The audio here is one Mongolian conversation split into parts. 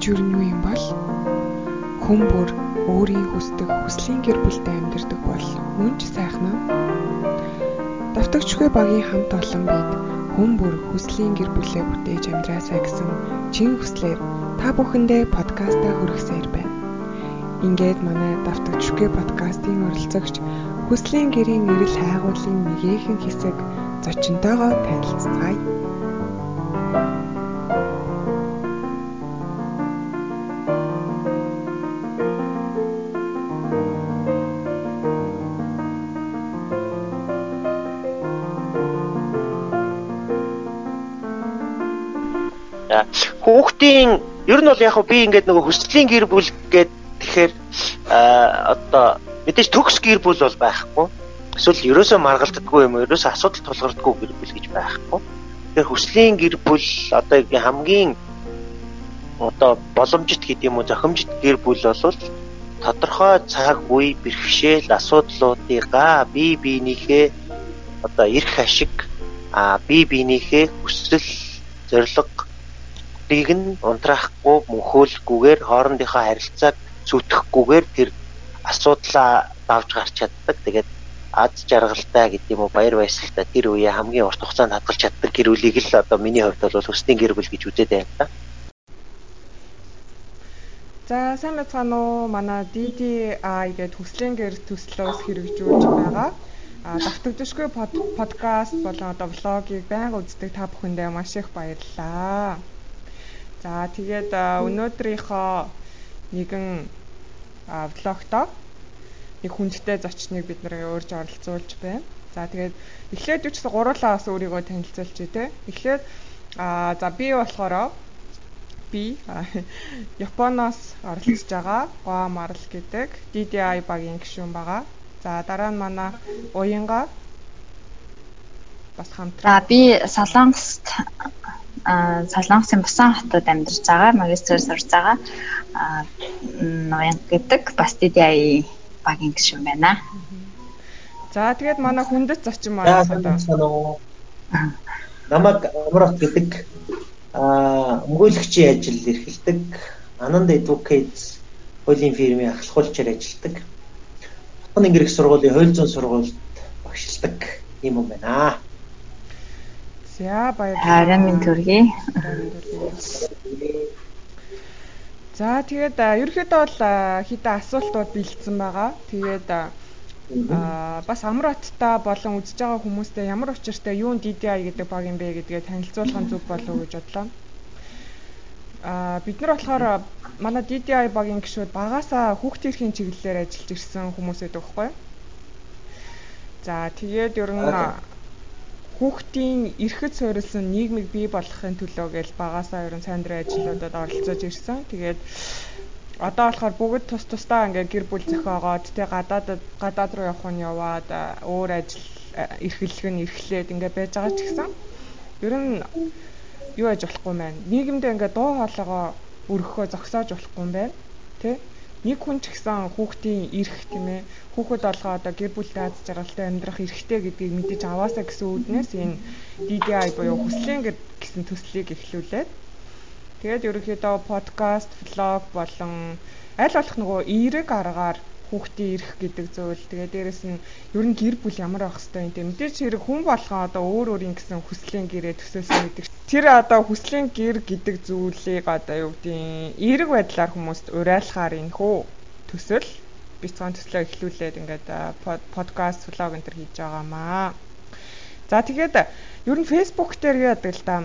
гэж юу юм бол хүн бүр өөрийн хүсдэг хүслийн гэр бүлтэй амьдардаг бол мөн ч сайхан аа. Давтагчгүй багийн хамт олон бид хүн бүр хүслийн гэр бүлээ бүтээж амьдраасаа гэсэн чин хүслээр та бүхэндээ подкастаа хүргэсээр байна. Ингээд манай давтагчгүй подкастын оролцогч хүслийн гэрийн эрэл хайгуулын нэгэн хэсэг зочинтойгоо танилцгаая. Хүүхдийн ер нь бол яг би ингээд нөгөө хүслийн гэр бүл гэдэг тэгэхээр одоо мэдээж төгс гэр бүл бол байхгүй. Эсвэл ерөөсөө маргалддаггүй юм, ерөөсөө асуудал тулгарддаггүй гэр бүл гэж байхгүй. Тэгэхээр хүслийн гэр бүл одоо хамгийн одоо боломжит гэдэг юм уу зохимжит гэр бүл бол тодорхой цаг үе бэрхшээл асуудлуудыгаа бие биенийхээ одоо эрх ашиг а бие биенийхээ хүсэл зориг бийг нь унтраахгүй мөнхөөлгүйгээр хоорондынхоо харилцааг зүтгэхгүйгээр тэр асуудлаа давж гарч чаддаг. Тэгээд аз жаргалтай гэдэг юм уу баяр баясгалтай тэр үе хамгийн урт хугацаанд хадгалж чаддаг гэр бүлийг л одоо миний хувьд бол хүсний гэр бүл гэж үзээд байна та. За сайн байцгаана уу манай DDI гэдэг хүслийн гэр төслөөс хэрэгжүүлж байгаа а давтагдшгүй подкаст болон одоо влогийг байнга үздэг та бүхэндээ маш их баярлалаа. За тэгээд өнөөдрийнхөө нэгэн влогтоо нэг хүндтэй зочныг бид нэр өөрж оролцуулж байна. За тэгээд эхлээд юу ч гэсэн гурлаа бас өөрийгөө танилцуулж тий. Эхлээд а за би болохоор би Японоос оролцож байгаа Гоам Арл гэдэг DDI багийн гишүүн байгаа. За дараа нь манай уянга бас хамтран. За би Солонгост Солонгосын Бусан хотод амьдарч байгаа, магистрээр сурж байгаа. Ноён гэдэг бас DDI багийн гишүүн байна. За тэгээд манай хүндэт зочин маань одоо намайг Амрот гэдэг а өмгөөлөгчийн ажил эрхэлдэг Anand Advocates хуулийн фирмийн ахлахуулчаар ажилладаг. Хотын ингэрэх сургуулийн хууль зүйн сургуульд багшилдаг юм байна. За баярлалаа. Харин минь төргий. За тэгээд ерөөхдөө бол хитэ асуултууд бэлдсэн байгаа. Тэгээд аа бас Амраттай болон үзэж байгаа хүмүүстээ ямар учиртай юун DDI гэдэг баг юм бэ гэдгээ танилцуулах нь зөв болов уу гэж бодлоо. Аа бид нар болохоор манай DDI багийн гишүүд багасаа хүүхдийн эрхийн чиглэлээр ажиллаж ирсэн хүмүүс байдаг байхгүй юу? За тэгээд ер нь хүүхдийн эрхэд суурилсан нийгмийг бий болгохын төлөө гэж багасаа ерөн сайн дурын ажлуудад оролцож ирсэн. Тэгээд одоо болохоор бүгд тус тусдаа ингээд гэр бүл зохиогоод тэ гадаад гадаад руу явах нь яваад өөр ажил эрхлэх нь эрхлээд ингээд байж байгаа ч гэсэн ер нь юу яж болохгүй мэн. Нийгэмдээ ингээд дуу хоолойгоо өргөхөө зогсоож болохгүй юм байна. Тэ? Нэг хүн ч гэсэн хүүхдийн эрх тийм ээ хүүхэд олгоо одоо гэр бүлтэй аз жаргалтай амьдрах эрхтэй гэдгийг мэдэж аваасаа гэсэн үүднээс энэ DDI буюу хүслийн гэсэн төслийг эхлүүлээд тэгээд ерөнхийдөө подкаст, влог болон аль болох нөгөө эерэг аргаар хүүхдийн эрх гэдэг зүйл. Тэгээ дээрэс нь ер нь гэр бүл ямар байх хэвтэй юм те. Мэдээж хэрэг хүн болгон одоо өөр өөрийн гэсэн хүслийн гэрээ төсөөлсөн гэдэг. Тэр одоо хүслийн гэр гэдэг зүйлийг одоо юу гэдгийг эерэг байдлаар хүмүүст уриалахаар энэ хөө төсөл бицгаан төслөө эхлүүлээд ингээд подкаст влог энэ төр хийж байгаамаа. За тэгээд ер нь Facebook дээр яадаг л да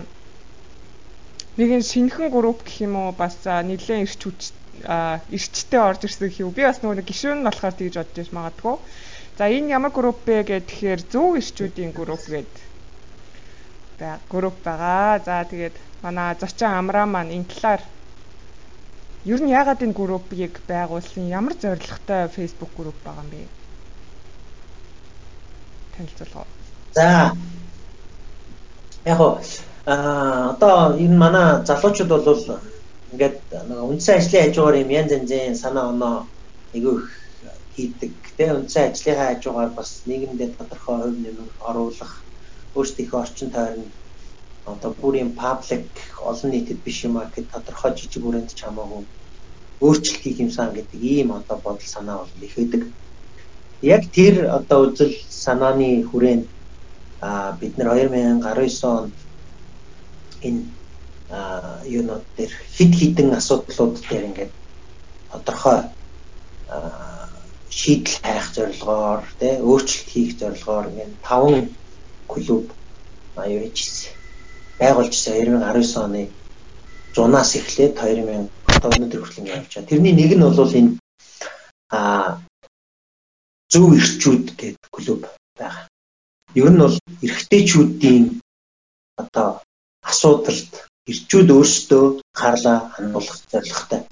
нэгэн шинэхэн групп гэх юм уу бас нэлээд ирч хүч эрчтэй орж ирсэн гэв. Би бас нөгөө гişүүн нь болохоор тэгж бодож байж магадгүй. За энэ ямар групп бэ гэхээр зөв эрчүүдийн групп гээд бай групп байгаа. За тэгээд манай зочин Амраа маань энэ талаар ер нь яагаад энэ группийг байгуулсан ямар зорилготой Facebook групп байгаа юм бэ? Танилцуулга. За. Яг аа одоо энэ манай залуучууд бол ингээд нэг үндсэн ажлын хажуугаар юм янз янзын санаа оноо их хийдэг. Тэгээ үндсэн ажлынхаа хажуугаар бас нийгэмдээ тодорхой хувь нэмэр оруулах, өөрсдийнхөө орчин тойронд одоо бүр юм паблик олон нийтэд биш юм а гэхэд тодорхой жижиг хүрээнд ч хамаагүй өөрчлөлт хийх юмсан гэдэг ийм одоо бодол санаа бол их байдаг. Яг тэр одоо үзэл санааны хүрээнд а бид нар 2019 онд энэ юунууд дээр хид хідэн асуудлууд дээр ингээд тодорхой шийдэл хайх зорилгоор тий өөрчлөлт хийх зорилгоор ингээд таван клуб аюу хийжсэн. Байгуулжсэн 2019 оны зунаас эхлээд 2000 одоо өнөөдөр хүртэл ингээд явж байгаа. Тэрний нэг нь бол энэ а зөв ирчүүд гэдэг клуб байгаа. Ер нь бол эрэгтэйчүүдийн одоо асуудалд ирчүүд өөрсдөө хаалаа хандуулах зорилготой.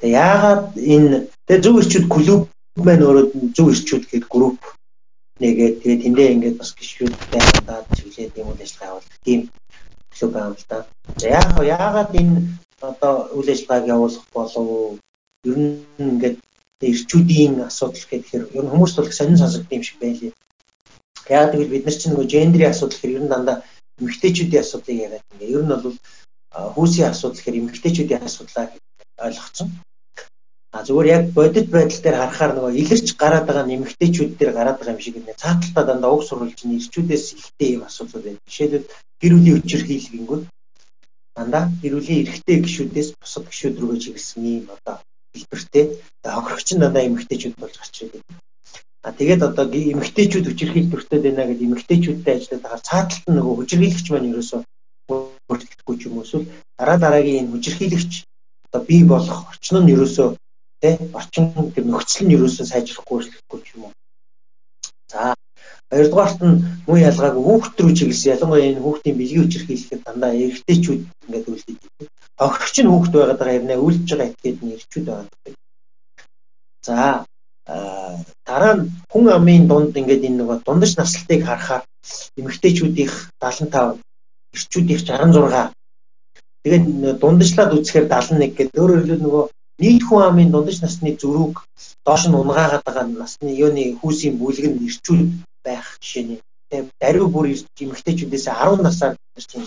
Тэгээ яагаад энэ тэгээ зөв ирчүүд клуб маань өөрөө зөв ирчүүд гэдэг групп нэгээд тэгээ тэндээ ингээд бас гişүүдтэй хандаад чиглээд юм үйл ажиллагаа явуулах тийм клуб байгаа юм л да. Яг яагаад энэ одоо үйл ажиллагааг явуулах болов ер нь ингээд ирчүүдийн асуудал гэхээр ер нь хүмүүст бол сонин сонсогдсон юм шиг байлээ. Яагаад гэвэл бид нар чинь нөгөө гендрийн асуудал гэхээр ер нь дандаа эмэгтэйчүүдийн асуудлыг яриад ингээ. Ер нь бол хүүсийн асуудал гэхээр эмэгтэйчүүдийн асуудлаа ойлгоцсон. А зүгээр яг бодит байдал дээр харахаар нөгөө илэрч гараад байгаа нэмэгтэйчүүд дээр гараад байгаа юм шиг нэ цааталтаа дандаа уг сурвалж нь ирчүүдээс ихтэй юм асуудал байна. Жишээлбэл гэр бүлийн өчирхийлгэнгүүт дандаа гэр бүлийн эрэгтэй гишүүдээс бусад гишүүд рүүгээ чиглэсэн юм одоо хэлбэртэй. Хохирогч нь дандаа эмэгтэйчүүд болж гарч ирдэг. А тэгээд одоо эмэгтэйчүүд хүчирхийлдвэртэй байна гэдэг эмэгтэйчүүдтэй ажиллаад байгаа цааталт нь нөгөө хүчирхийлэгч маань ерөөсөө өөрчлөхгүй ч юм уу эсвэл дараа дараагийн энэ хүчирхийлэгч одоо бий болох орчин нь ерөөсөө тий орчин нөхцөл нь ерөөсөө сайжрахгүй өөрчлөхгүй ч юм уу. За хоёрдугаарт нь муу ялгаагүй хүүхд рүү чиглэсэн ялангуяа энэ хүүхдийн бэлгийн хүчирхийлэхэд дандаа эрэгтэйчүүд ингээд үлдээд байдаг. Огөрч нь хүүхд байгаад байгаа юм нэ үлдэж байгаа этгээд нь эрчүүд байгаа. За дараа нь хүн амын дунд ингээд энэ нөгөө дундаж наслтыг харахаар эмэгтэйчүүдийнх 75 эрчүүдийнх 66 тэгээд дундажлаад үзэхээр 71 гэдэг өөрөөр хэлбэл нөгөө нийт хүн амын дундаж насны зөрүүг доош нь унгаагаад байгаа насны юуны хүүсийн бүлэг нь эрчүүд байх жишээний. Тэгээд даруй бүр эмэгтэйчүүдээс 10 насаар ирсэн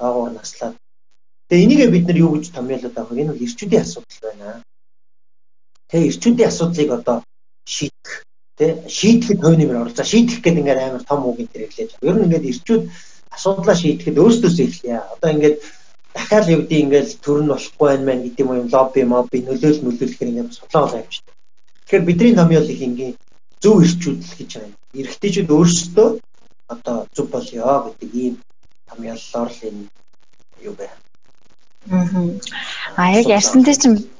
доогуур наслаад тэгээд энийгээ бид нар юу гэж томьёолоод авах вэ энэ бол эрчүүдийн асуудал байна Тэгээ эрчүүдийн асуудлыг одоо шийдэх тий шийдэхэд хувь нэмэр орол. За шийдэх гэдэг ингээд амар том үг энэ хэрэглээж. Ер нь ингээд эрчүүд асуудлаа шийдэхэд өөрсдөөсөө эхлэе. Одоо ингээд дахиад юу гэдэг ингээд төр нь болохгүй байх маань гэдэг юм лобби мобби нөлөөл нөлөөлөхөр ингээд судлаа юм шүү дээ. Тэгэхээр бидний томьёол их ингээд зөв эрчүүд л гэж байгаа юм. Эрэгтэйчүүд өөрсдөө одоо зөв болёо гэдэг ийм томьёоллоор л энэ юу бэ. Аа. А яг ярьсантай чинь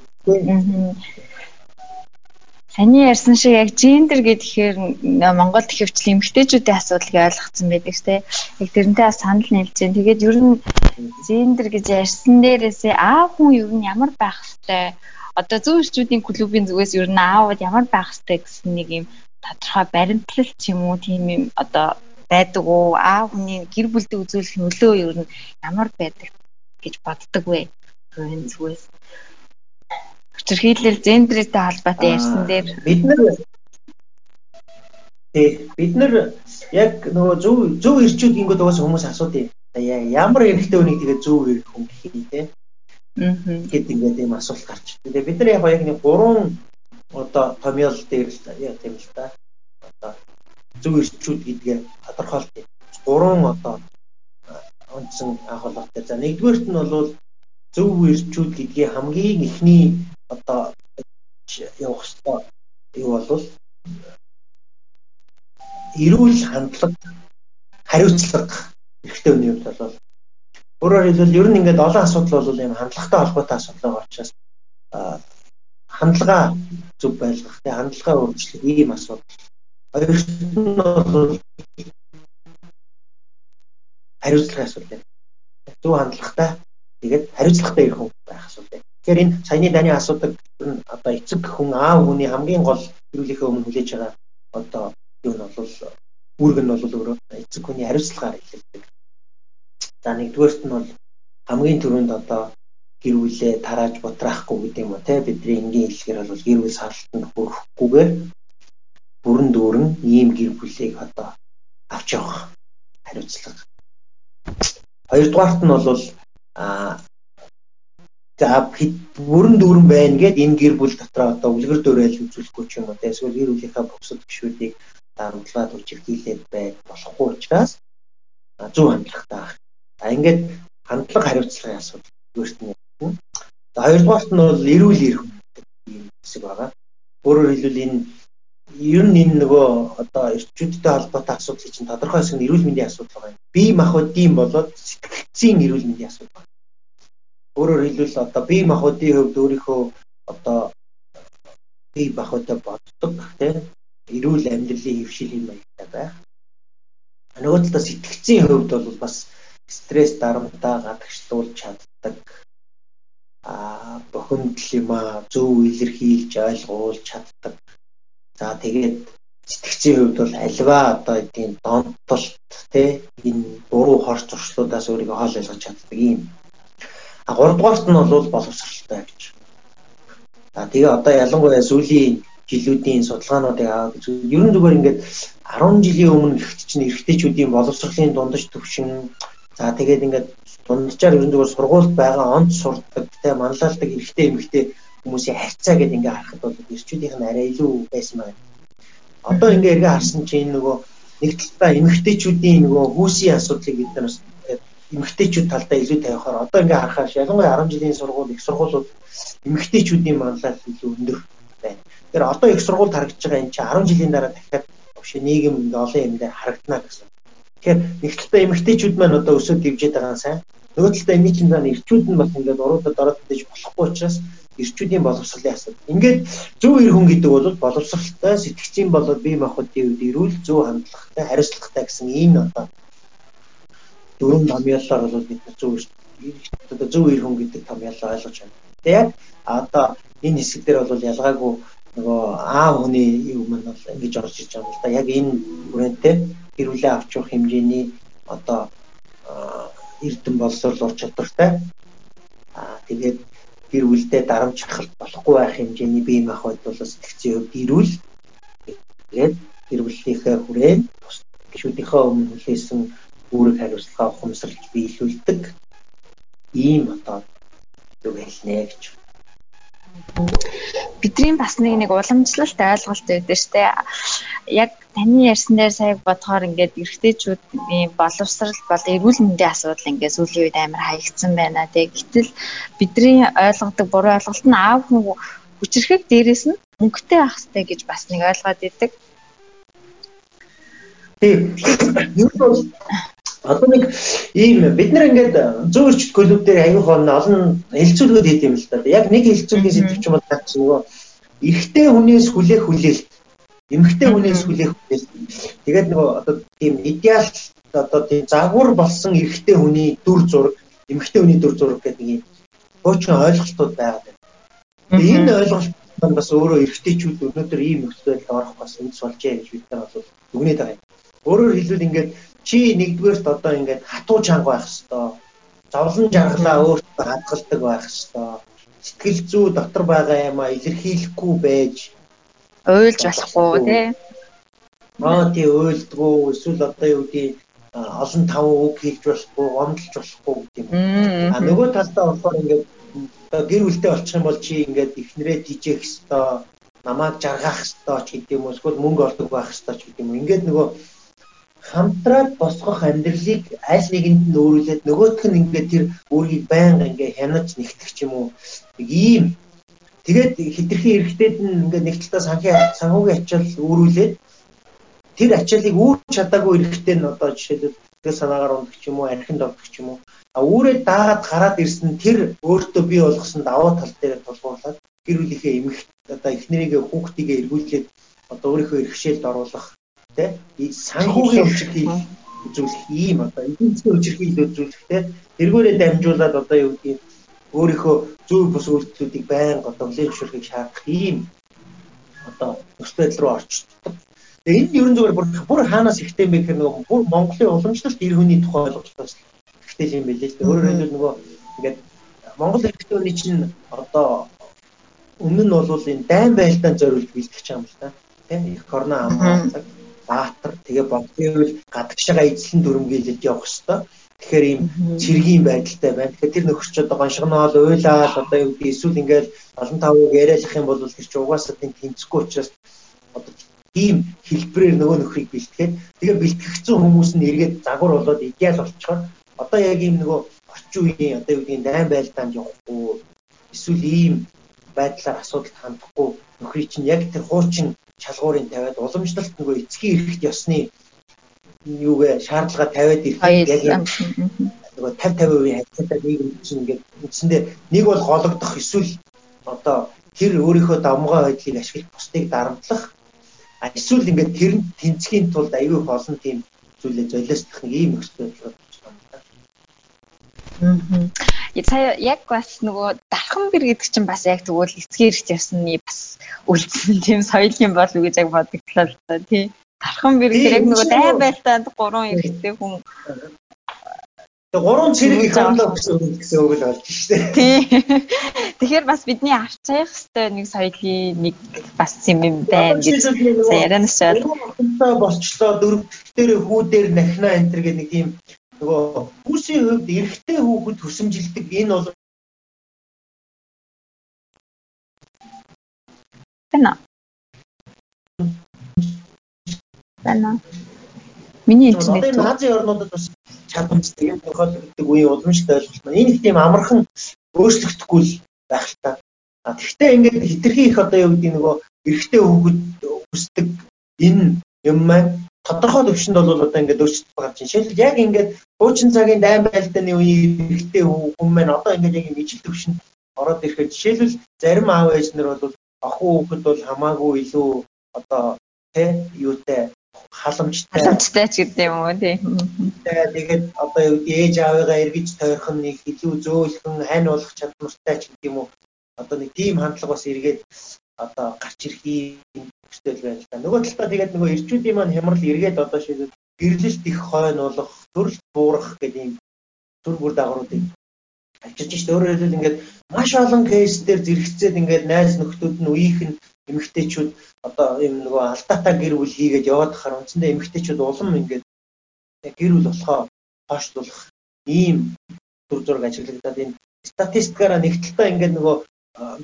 Таны ярьсан шиг яг гендер гэхээр Монголд хөвчлэн эмэгтэйчүүдийн асуудлыг ойлгоцсон байдаг те. Яг тэрнтэй санал нийлж байна. Тэгээд ер нь гендер гэж ярьсан дээрээсээ аав хүн ер нь ямар байх хэвтэй одоо зөв ирчүүдийн клубын зүгээс ер нь аавд ямар байх хэвтэй гэсэн нэг юм тодорхой баримтлал ч юм уу тийм юм одоо байдаг уу аав хүний гэр бүлдээ үзүүлэх нөлөө ер нь ямар байдаг гэж боддог вэ? Өөрийн зүгээс Хүчирхийлэл гендертэй холбоотой ярьсан дээр бид нар бид нар яг нөгөө зөв зөв ирчүүд гингүүд угаасаа хүмүүс асуудیں۔ Ямар эрэгтэй хүнийг тэгээ зөв ирэх хүн гэх юм те. Аа. Гэт ингээд ийм асуулт гарч. Тэгээ бид нар яг яг нэг гурван одоо томьёол дээр л яа тийм л та. Одоо зөв ирчүүд гэдгээ тодорхойлт. Гурван одоо үндсэн агуулга дээр. За нэгдүгээрт нь бол зөв ирчүүд гэдгийг хамгийн эхний одоо явах ёстой. Юу бол эрүүл хандлага хариуцлага эрхтэй хүний хувьд бол өөрөөр хэлбэл ер нь ингээд олон асуудал бол юм хандлагатай холбоотой асуудал байгаа учраас хандлага зөв байлгах тий хандлагаа өөрчлөх ийм асуудал. Хоёрт нь бол хариуцлагын асуудал. Зөв хандлагатай тэгээд хариуцлагатай ирэх хүн байх асуудал Тэгэхээр энэ саяны даны асуудаг одоо эцэг хүн аав хүний хамгийн гол хэрэглэхээ өмнө хүлээж байгаа одоо юу нь бол үүрэг нь бол өөрөө эцэг хүний хариуцлагаар эхэлдэг. За нэгдүгээрт нь бол хамгийн түрүүнд одоо гэр бүлээ тарааж бутраахгүй гэдэг юм уу те бидний энгийн хэллэгээр бол гэр бүл сарлалтанд хүрэхгүйгээр бүрэн дүүрэн ийм гэр бүлийг одоо авч явах хариуцлага Хоёрдугаарт нь бол а за бүрэн дүүрэн байна гэд энэ гэр бүл дотроо одоо үлгэр дуурайл үзүүлэхгүй ч юм уу эсвэл гэр бүлийнхаа бусад гишүүдийг дарамтлаад үжиглүүлээд байж болохгүй учраас зөв хандлагатай байх. А ингээд хандлага хариуцлагын асуудал өөрт нь юм. За хоёрдугаарт нь бол эрүүл эрх юм хэсэг байгаа. Өөрөөр хэлбэл энэ ер нь энэ нөгөө одоо эрчүүдтэй холбоотой асуудал чинь тодорхой хэсэг нь эрүүл мэндийн асуудал байгаа юм. Бие махбодын болоод сэтгцийн эрүүл мэндийн асуудал байна. Өөрөөр хэлбэл одоо бие махбодын хувьд өөрийнхөө одоо бие махбодоо боддог тийм эрүүл амьдралын хөвшлийн маягтай байх. Нөгөө талаа сэтгцийн хувьд бол бас стресс дарамтаа гадагшлуулж чаддаг а бохомдол юм а зөв илэрхийлж ойлгуулж чаддаг. За тэгээд сэтгцийн хувьд бол альва одоо тийм донтолт тий энэ буруу хорц зуршлуудаас өөрийгөө хоол ойлгож чаддаг юм. А гуравдугаарт нь бол боловсралтай гэж. За тэгээ одоо ялангуяа сүүлийн жилүүдийн судалгаануудыг аваад ер нь зүгээр ингээд 10 жилийн өмнө гихт чинь эрэгтэйчүүдийн боловсролын дундаж төвшин за тэгээд ингээд дунджаар ер нь зүгээр сургуульд байгаа онц сурдаг те манлайлдаг эрэгтэй эмэгтэй хүмүүсийн харьцаа гэдээ ингээд харахад бол эрчүүдийнх нь арай илүү байсан байна. Одоо ингээд эргээ харсан чинь нөгөө нэг талдаа эмэгтэйчүүдийн нөгөө хүүсийн асуудлыг бид нар эмэгтэйчүүд талдаа илүү тавихаар одоо ингээд харахаар ялангуяа 10 жилийн сургууль их сургуулиуд эмэгтэйчүүдийн манлайлал илүү өндөр байна. Тэгэхээр одоо их сургуульд харагдаж байгаа энэ чинь 10 жилийн дараа дахиад биш нийгэм ингээ олон юм дээр харагдана гэсэн. Тэгэхээр нэг талдаа эмэгтэйчүүд маань одоо өсөд дивжээд байгаа сайн. Нөгөө талдаа энэ чинь заа ирчүүд нь бас ингээд уруудад ороод дэж болохгүй учраас ирчүүдийн боловсролын асуудал. Ингээд зөв эр хүн гэдэг бол боловсралтай, сэтгцийн болоод бие махбодын үед эрүүл зөв хандлагатай, хариуцлагатай гэсэн ийм одоо дөрвөн томьёолоор бол бид зөв одоо зөв эр хүн гэдэг томьёолоо ойлгож байна. Тэгээд одоо энэ хэсэг дээр бол ялгаагүй нөгөө аав хүний юм нь бол ингэж орж иж байгаа юм л да. Яг энэ хүрээндээ гэр бүлээ авч явах хэмжээний одоо эрдэм боловсрол ур чадвартай. Аа тэгээд гэр бүлдээ дарамжлах болохгүй байх хэмжээний бие махбод бол сэтгцийн хувьд ирүүл тэгээд гэр бүлийнхээ хүрээнд гişүүдийнхээ өмнө хүлээсэн үүрэг хариуцлага ухамсарлж биелүүлдэг ийм одоо юу хэлнэ гэж бидний бас нэг нэг уламжлалт ойлголт байдаг штэ. Яг таны ярьсан дээр сая бодохоор ингээд эрэгтэйчүүдийн боловсрал бол эрүүл мэндийн асуудал ингээд сүүлийн үед амар хаягдсан байна тий. Гэтэл бидний ойлгодог буруу ойлголт нь аав хүн хүчрэхэг дээрээс нь мөнгөтэй ах хэрэгтэй гэж бас нэг ойлгоод идэг. Тийм. Юу бол Одоо нэг ийм бид нар ингээд зөв эрчт клуб дээр аюух олон хэлцүүлгүүд хийх юм л да. Яг нэг хэлцүүлгийн сэдв ч юм бол таач нөгөө эрэгтэй хүнээс хүлээх хүлээлт, эмэгтэй хүнээс хүлээх хүлээлт. Тэгээд нөгөө одоо тийм идеал одоо тийм загвар болсон эрэгтэй хүний дүр зураг, эмэгтэй хүний дүр зураг гэдэг нэг юм хуучин ойлголтууд байгаа. Тэгээд энэ ойлголт бас өөрөө эрэгтэйчүүд өнөөдөр ийм нөхцөлд орох бас үндэс болжээ гэж бид нар бол дүгнээд байгаа юм. Өөрөөр хэлбэл ингээд чи нэгдүгээрт одоо ингээд хатуу чанга байх хэвээр зовлон жаргалаа өөртөө хадгалдаг байх хэвээр сэтгэл зүй дотор байгаа юм а илэрхийлэхгүй байж. Уйлж болохгүй тий Аа тий уйлдгүү эсвэл одоо юу гэдэг олон тав үг хэлж болохгүй гомдолж болохгүй гэдэг юм. А нөгөө талдаа болохоор ингээд гэр бүлтэй болчих юм бол чи ингээд ихнэрээ тижээх хэвээр намайг жаргах хэвээр ч гэдэг юм уу эсвэл мөнгө олдог байх хэвээр ч гэдэг юм. Ингээд нөгөө хамтраад босгох амьдралыг аль нэгэнд нь өөрүүлээд нөгөөх нь ингээд тэр өөрийг байнга ингээд хянаж нэгтгэх ч юм уу? Ийм. Тэгээд хитрхи эрэгтэйд нь ингээд нэг талаа санхи санхүүгийн ачаал өөрүүлээд тэр ачаалыг үүрч чадаагүй эрэгтэй нь одоо жишээлбэл тэр санаагаар ундах ч юм уу архинд ордог ч юм уу. А үүрээ даагаад гараад ирсэн тэр өөртөө бий болгосон даваа тал дээр тулгуурлаад гэр бүлийнхээ эмэгт одоо эхнэрийгээ хүүхдийгээ эргүүлээд одоо өөрийнхөө эрхшээлд оруулах тий санхүүгийн өчрхийг үзүүлэх ийм одоо эдийн засгийн өчрхийг үзүүлэх тий тэргүүрээ дамжуулаад одоо юу гэдгийг өөрийнхөө зөв бус үйлдэлүүдийг байнга одоо хүлээн шаардах ийм одоо өс байдал руу орчдөг. Тэгээ энэ ерөн зүгээр бүр бүр хаанаас ихтэй бэ гэхээр нөгөө бүр Монголын уламжлалт ир хүний тухай ойлголтоос ихтэй юм билээ л дээ. Өөрөөр хэлбэл нөгөө ингээд Монгол эрхтний хүний чинь одоо өмнө нь бол энэ дайн байлдаанд зориулж бэлтгэж байгаа юм л та. Тийм их корона амгаалцаг баатар тэгээ бодгийн үйл гадагшаага эзлэн дүрмгийлэлд явах хэвээр. Тэгэхээр ийм цэргийн байдалтай байна. Тэгэхээр тэр нөхөрч одоо гоншигноол уйлаад одоо юу гэдэг эсвэл ингээд олон тавыг яриалах юм бол тэр чи угаасаа тийм тэнцэхгүй учраас одоо ийм хэлбэрээр нөгөө нөхрийг бэлтгэхэд тэгээ бэлтгэгдсэн хүмүүс нь эргээд загвар болоод идеал болчихоор одоо яг ийм нөгөө орчин үеийн одоо юу гэдгийг дайм байлдаанд явахгүй эсвэл ийм байдлаар асуудалд хандахгүй нөхрий чинь яг тэр хуучин шалгуурыг тавиад уламжлалт нөгөө эцгийн эрхт ёсны юугээ шаардлага тавиад ирэх яг нөгөө 50 50% хацаатай нийгэм чинь ингээд үндсэндээ нэг бол гологдох эсвэл одоо тэр өөрийнхөө давмгай байдлыг ашиглах бусдыг дарамтлах эсвэл ингээд тэр нь тэнцхийн тулд аюу их олон тийм зүйлээ золиослох нэг ийм нөхцөл байдал байна. Аа. Сая яг бас нөгөө дархан бэр гэдэг чинь бас яг тэгвэл эцгийн эрхт ясны бас үлдсэн тийм соёлын болов гэж яг бодогдлоо л та тий. Дархан бэр гэх яг нөгөө дай байлтанд гурван эрхтэй хүн Тэгээ гурван цэрэг их хандаа гэсэн үг гэсэн үг л болж штэ. Тий. Тэгэхээр бас бидний арчаях хэвээр нэг соёлын нэг бас юм юм байна гэж ярианаас бол болчлоо дөрөвдөр хүү дээр нахна энэ төр гэх нэг тийм нөгөө хүүсийн хувьд эрэгтэй хүүхэд хүсэмжилдэг энэ бол Тэна. Тэна. Миний интернет. Одоо Азийн орнуудад бас чадамжтай юм тохиолддог үеийн уламжлалт ойлголт маань энэ их тийм амархан өөрчлөгдөхгүй л байх л та. А тэгвэл ингээд хитрхи их одоо юу гэдэг нөгөө эрэгтэй хүүхэд хүсдэг энэ юм маань тодорхой төвшөнд бол одоо ингээд өөрчлөлт гарч байна. Жишээлбэл яг ингээд хуучин цагийн дайм байлдааны үеийн эрэгтэй хүн маань одоо ингээд яг ижил төвшөнд ороод ирэхэд жишээлбэл зарим аав ээж нар бол охин хүүхэд бол хамаагүй илүү одоо тэ юутай халамжтай халамжтай ч гэдэг юм уу тий. Тэгээд одоо ээж аавыгаа эргэж тойрох нь нэг илүү зөөлхөн хань болох чадвартай ч гэдэг юм уу. Одоо нэг тийм хандлага бас эргээд одоо гарч ирэх юм хүсэл байна л да. Нөгөө талдаа тэгээд нөгөө ирчүүдийн маань хямрал эргээд одоо шийдэл гэрлэлт их хойно болох, төрөл буурах гэдэг юм төр бүр дагавруудыг авчирч дээ. Өөрөөр хэлбэл ингээд маш олон кейс дээр зэрэгцээд ингээд найз нөхдүүд нь үеийнх нь эмэгтэйчүүд одоо юм нөгөө алдаатай гэр бүл хийгээд яваад хахаар үндсэндээ эмэгтэйчүүд улам ингээд гэр бүл болохоо хойшлуулах ийм төр зураг ажиглагдаад энэ статистикаараа нэг талтаа ингээд нөгөө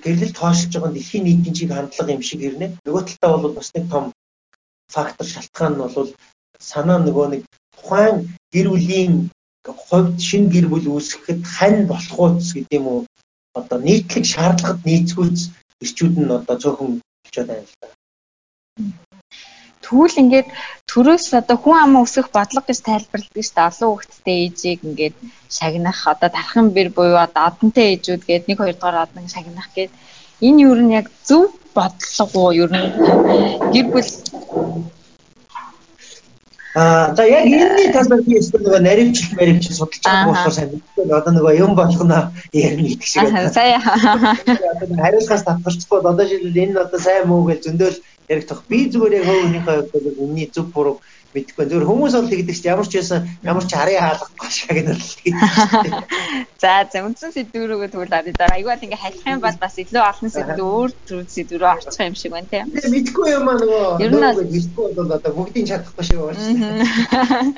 гэрлэлт хойшлж байгаа дэлхийн нийтийн чиг хандлага юм шиг ирнэ. Нөгөө талтаа бол бас нэг том фактор шалтгаан нь бол санаа нөгөө нэг тухайн гэр бүлийн хувьд шинэ гэр бүл үүсгэхэд хань болох ууц гэдэг юм уу одоо нийтлэг шаардлагад нийцгүүц ирчүүд нь одоо цөөхөн болчиход байна л да. Тэгвэл ингээд төрөөс одоо хүн амаа өсгөх бодлого гэж тайлбарладаг шүү дээ. Олон хүүхэдтэй ээжийг ингээд шагнах одоо тархан бэр буюу одоо одонтой ээжүүд гээд нэг хоёр дахь одон шагнах гээд энэ юу нь яг зөв бодлого уу? Ер нь гэр бүл Аа за яг энэний талаар би өөртөө нөгөө наривчлал маривчлал судалж байгаа болохоор сайн мэдээ одоо нөгөө юм болгоно ярина гэдэг шиг. Сая. Хариулгаас татгалцахгүй одоо шийдэл энэ одоо сайн муу гэж зөндөөл яригдах. Би зүгээр яг өөрийнхөө хувьд үнний зөв буруу мэдэхгүй. Зөвхөн хүмүүс бол тэгдэг чинь ямар ч байсан ямар ч харийн хаалгахгүй шагнал тэгдэг. За за үндсэн сэдвүүрөө тэгвэл арай дараа. Айгүй бол ингээ халих юм бол бас илүү олон сэдв өөр төр сэдвүүрөө орчих юм шиг байна тийм. Мэдхгүй юм аа нөгөө. Ер нь мэдхгүй бол одоо бүгдийг чадахгүй шиг байна.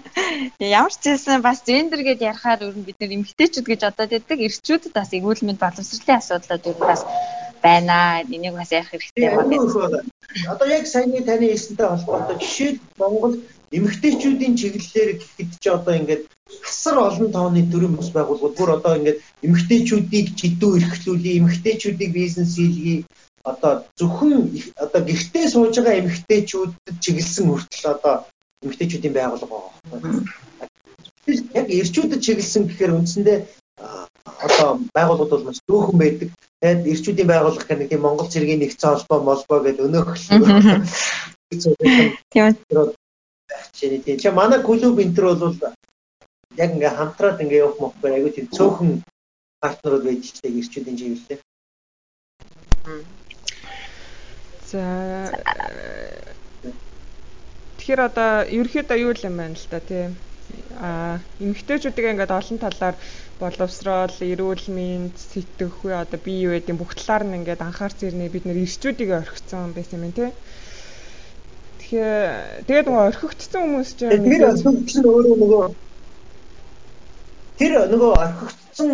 Ямар ч зүйлсэн бас гендер гэдээ ярахаар ер нь бид нэр эмгтээчүүд гэж одоод байдаг. Ирчүүдэд бас эрүүл мэнд боловсролын асуудлууд ер нь бас байна. Энийг бас ярих хэрэгтэй байна. Одоо яг саяны таны хэлсэнтэй холбоотой жишээ Монгол эмэгтэйчүүдийн чиглэлээр гэхэд ч одоо ингээд асар олон тооны төрийн бус байгууллагууд бүр одоо ингээд эмэгтэйчүүдийг чидүү эрхлүүлээ, эмэгтэйчүүдийг бизнес хийлгэе. Одоо зөвхөн одоо гэртээ сууж байгаа эмэгтэйчүүдэд чиглэсэн хүртэл одоо эмэгтэйчүүдийн байгууллага байгаа. Яг эрчүүдэд чиглэсэн гэхээр үндсэндээ одоо байгууллагууд бол маш зөөхөн байдаг. Тэгээд эрчүүдийн байгууллага гэх нэг тийм Монгол цэргийн нэгдсэн холбоо молбоо гэдэг өнөөх. Тийм чинь тийм. Чи манай клуб энтер бол яг ингээ хамтраад ингээ явах мохгоор айгүй тийм цөөхөн партнерууд байж тийг ирчүүдийн чиглэлээр. За Тэгэхээр одоо ерөөхдөө юу юм байна л да тийм а эмэгтэйчүүдийг ингээд олон талаар боловсрол, эрүүл мэнд, сэтгэхүй одоо бие юу гэдэг бүх талаар нь ингээд анхаарч ирнэ бид нэр ирчүүдийг орхицсан байсан юм тий. Тэгэхээр тэгээд нөгөө орхигдсон хүмүүс чинь тэр орхигдсон өөрөө нөгөө тэр нөгөө орхигдсон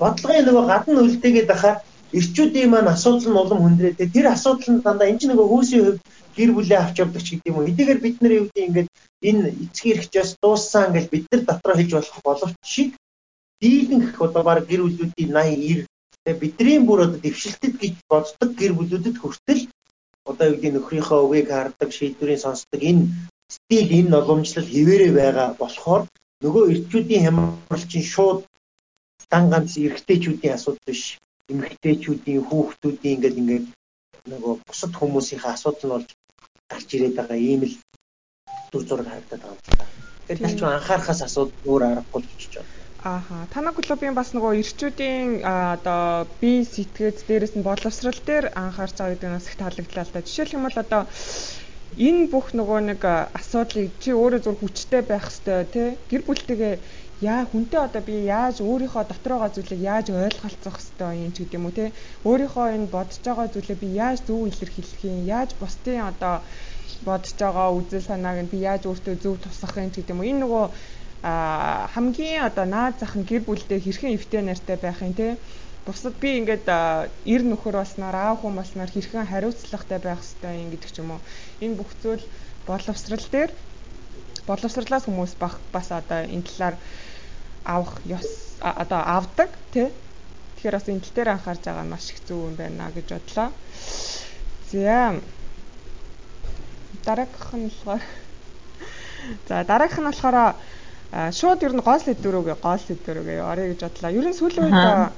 бодлогын нөгөө гадна үлдээгээд байхаар эрчүүдийн маань асуудал нь улам хүндрээ. Тэр асуудал нь дандаа энэ ч нөгөө хөөсийн хувьд гэр бүлээ авч явдаг ч гэдэг юм уу. Эдгээр бид нар юу гэдэг ингээд энэ эцгийн эрхчээс дууссан гэж бид нар дотроо хэлж болох боловч шиг дийлэн гэх одоо баг гэр бүлүүдийн 80 90 бидний бүр одоо дэвшилтэд гэж боддог гэр бүлүүдэд хүртэл одоо юу гэдэг нөхрийнхөө үгийг хардаг шийдвэрийн сонсдог энэ стил энэ noloмжлол хിവэрэ байгаа болохоор нөгөө эрчүүдийн хямралчин шууд дан ганц эрэгтэйчүүдийн асуудал биш эмэгтэйчүүдийн хүүхдүүдийн ингээд ингээд нөгөө бусад хүмүүсийнхээ асуудал нь болж гарч ирээд байгаа ийм л дүр зураг харагдаад байгаа юм байна. Тэгэхээр талч анхаарахаас асуудал өөр аргагүй болчихж байна. Ааха. Танай клубын бас нөгөө ирчүүдийн одоо бие сэтгэц дээрээс нь боловсрал дээр анхаарч байгаа гэдэг нь бас их таалагдлаа л да. Жишээлх юм бол одоо энэ бүх нөгөө нэг асуудлыг чи өөрөө зур хүчтэй байх хэвээр тий гэр бүлтэйгээ яа хүнтэй одоо би яаж өөрийнхөө дотроогоо зүйлийг яаж ойлголцох хэвээр юм ч гэдэг юм уу тий өөрийнхөө энэ бодож байгаа зүйлээ би яаж зөв илэрхийлэх юм яаж бусдын одоо бодож байгаа үзэл санааг нь би яаж өөртөө зөв тусгах юм гэдэг юм уу энэ нөгөө а хамгийн одоо наад зах нь гэр бүлдээ хэрхэн эвтэй нартай байх юм те? Бусад би ингээд эр нөхөр болсноор аав хүн болсноор хэрхэн хариуцлагатай байх хэрэгтэй юм гэдэг ч юм уу? Энэ бүх зүйл боловсрал дээр боловсрлаас хүмүүс бас одоо энэ талаар авах ёс одоо авдаг тий Тэгэхээр бас энэ тал дээр анхаарч байгаа нь маш их зөв юм байна гэж бодлоо. За дараагийнх нь болохоор за дараагийнх нь болохоор шууд ер нь гол сэдвэрүүгээ гол сэдвэрүүгээ орё гэж бодлоо. Ер нь сүүлийн үед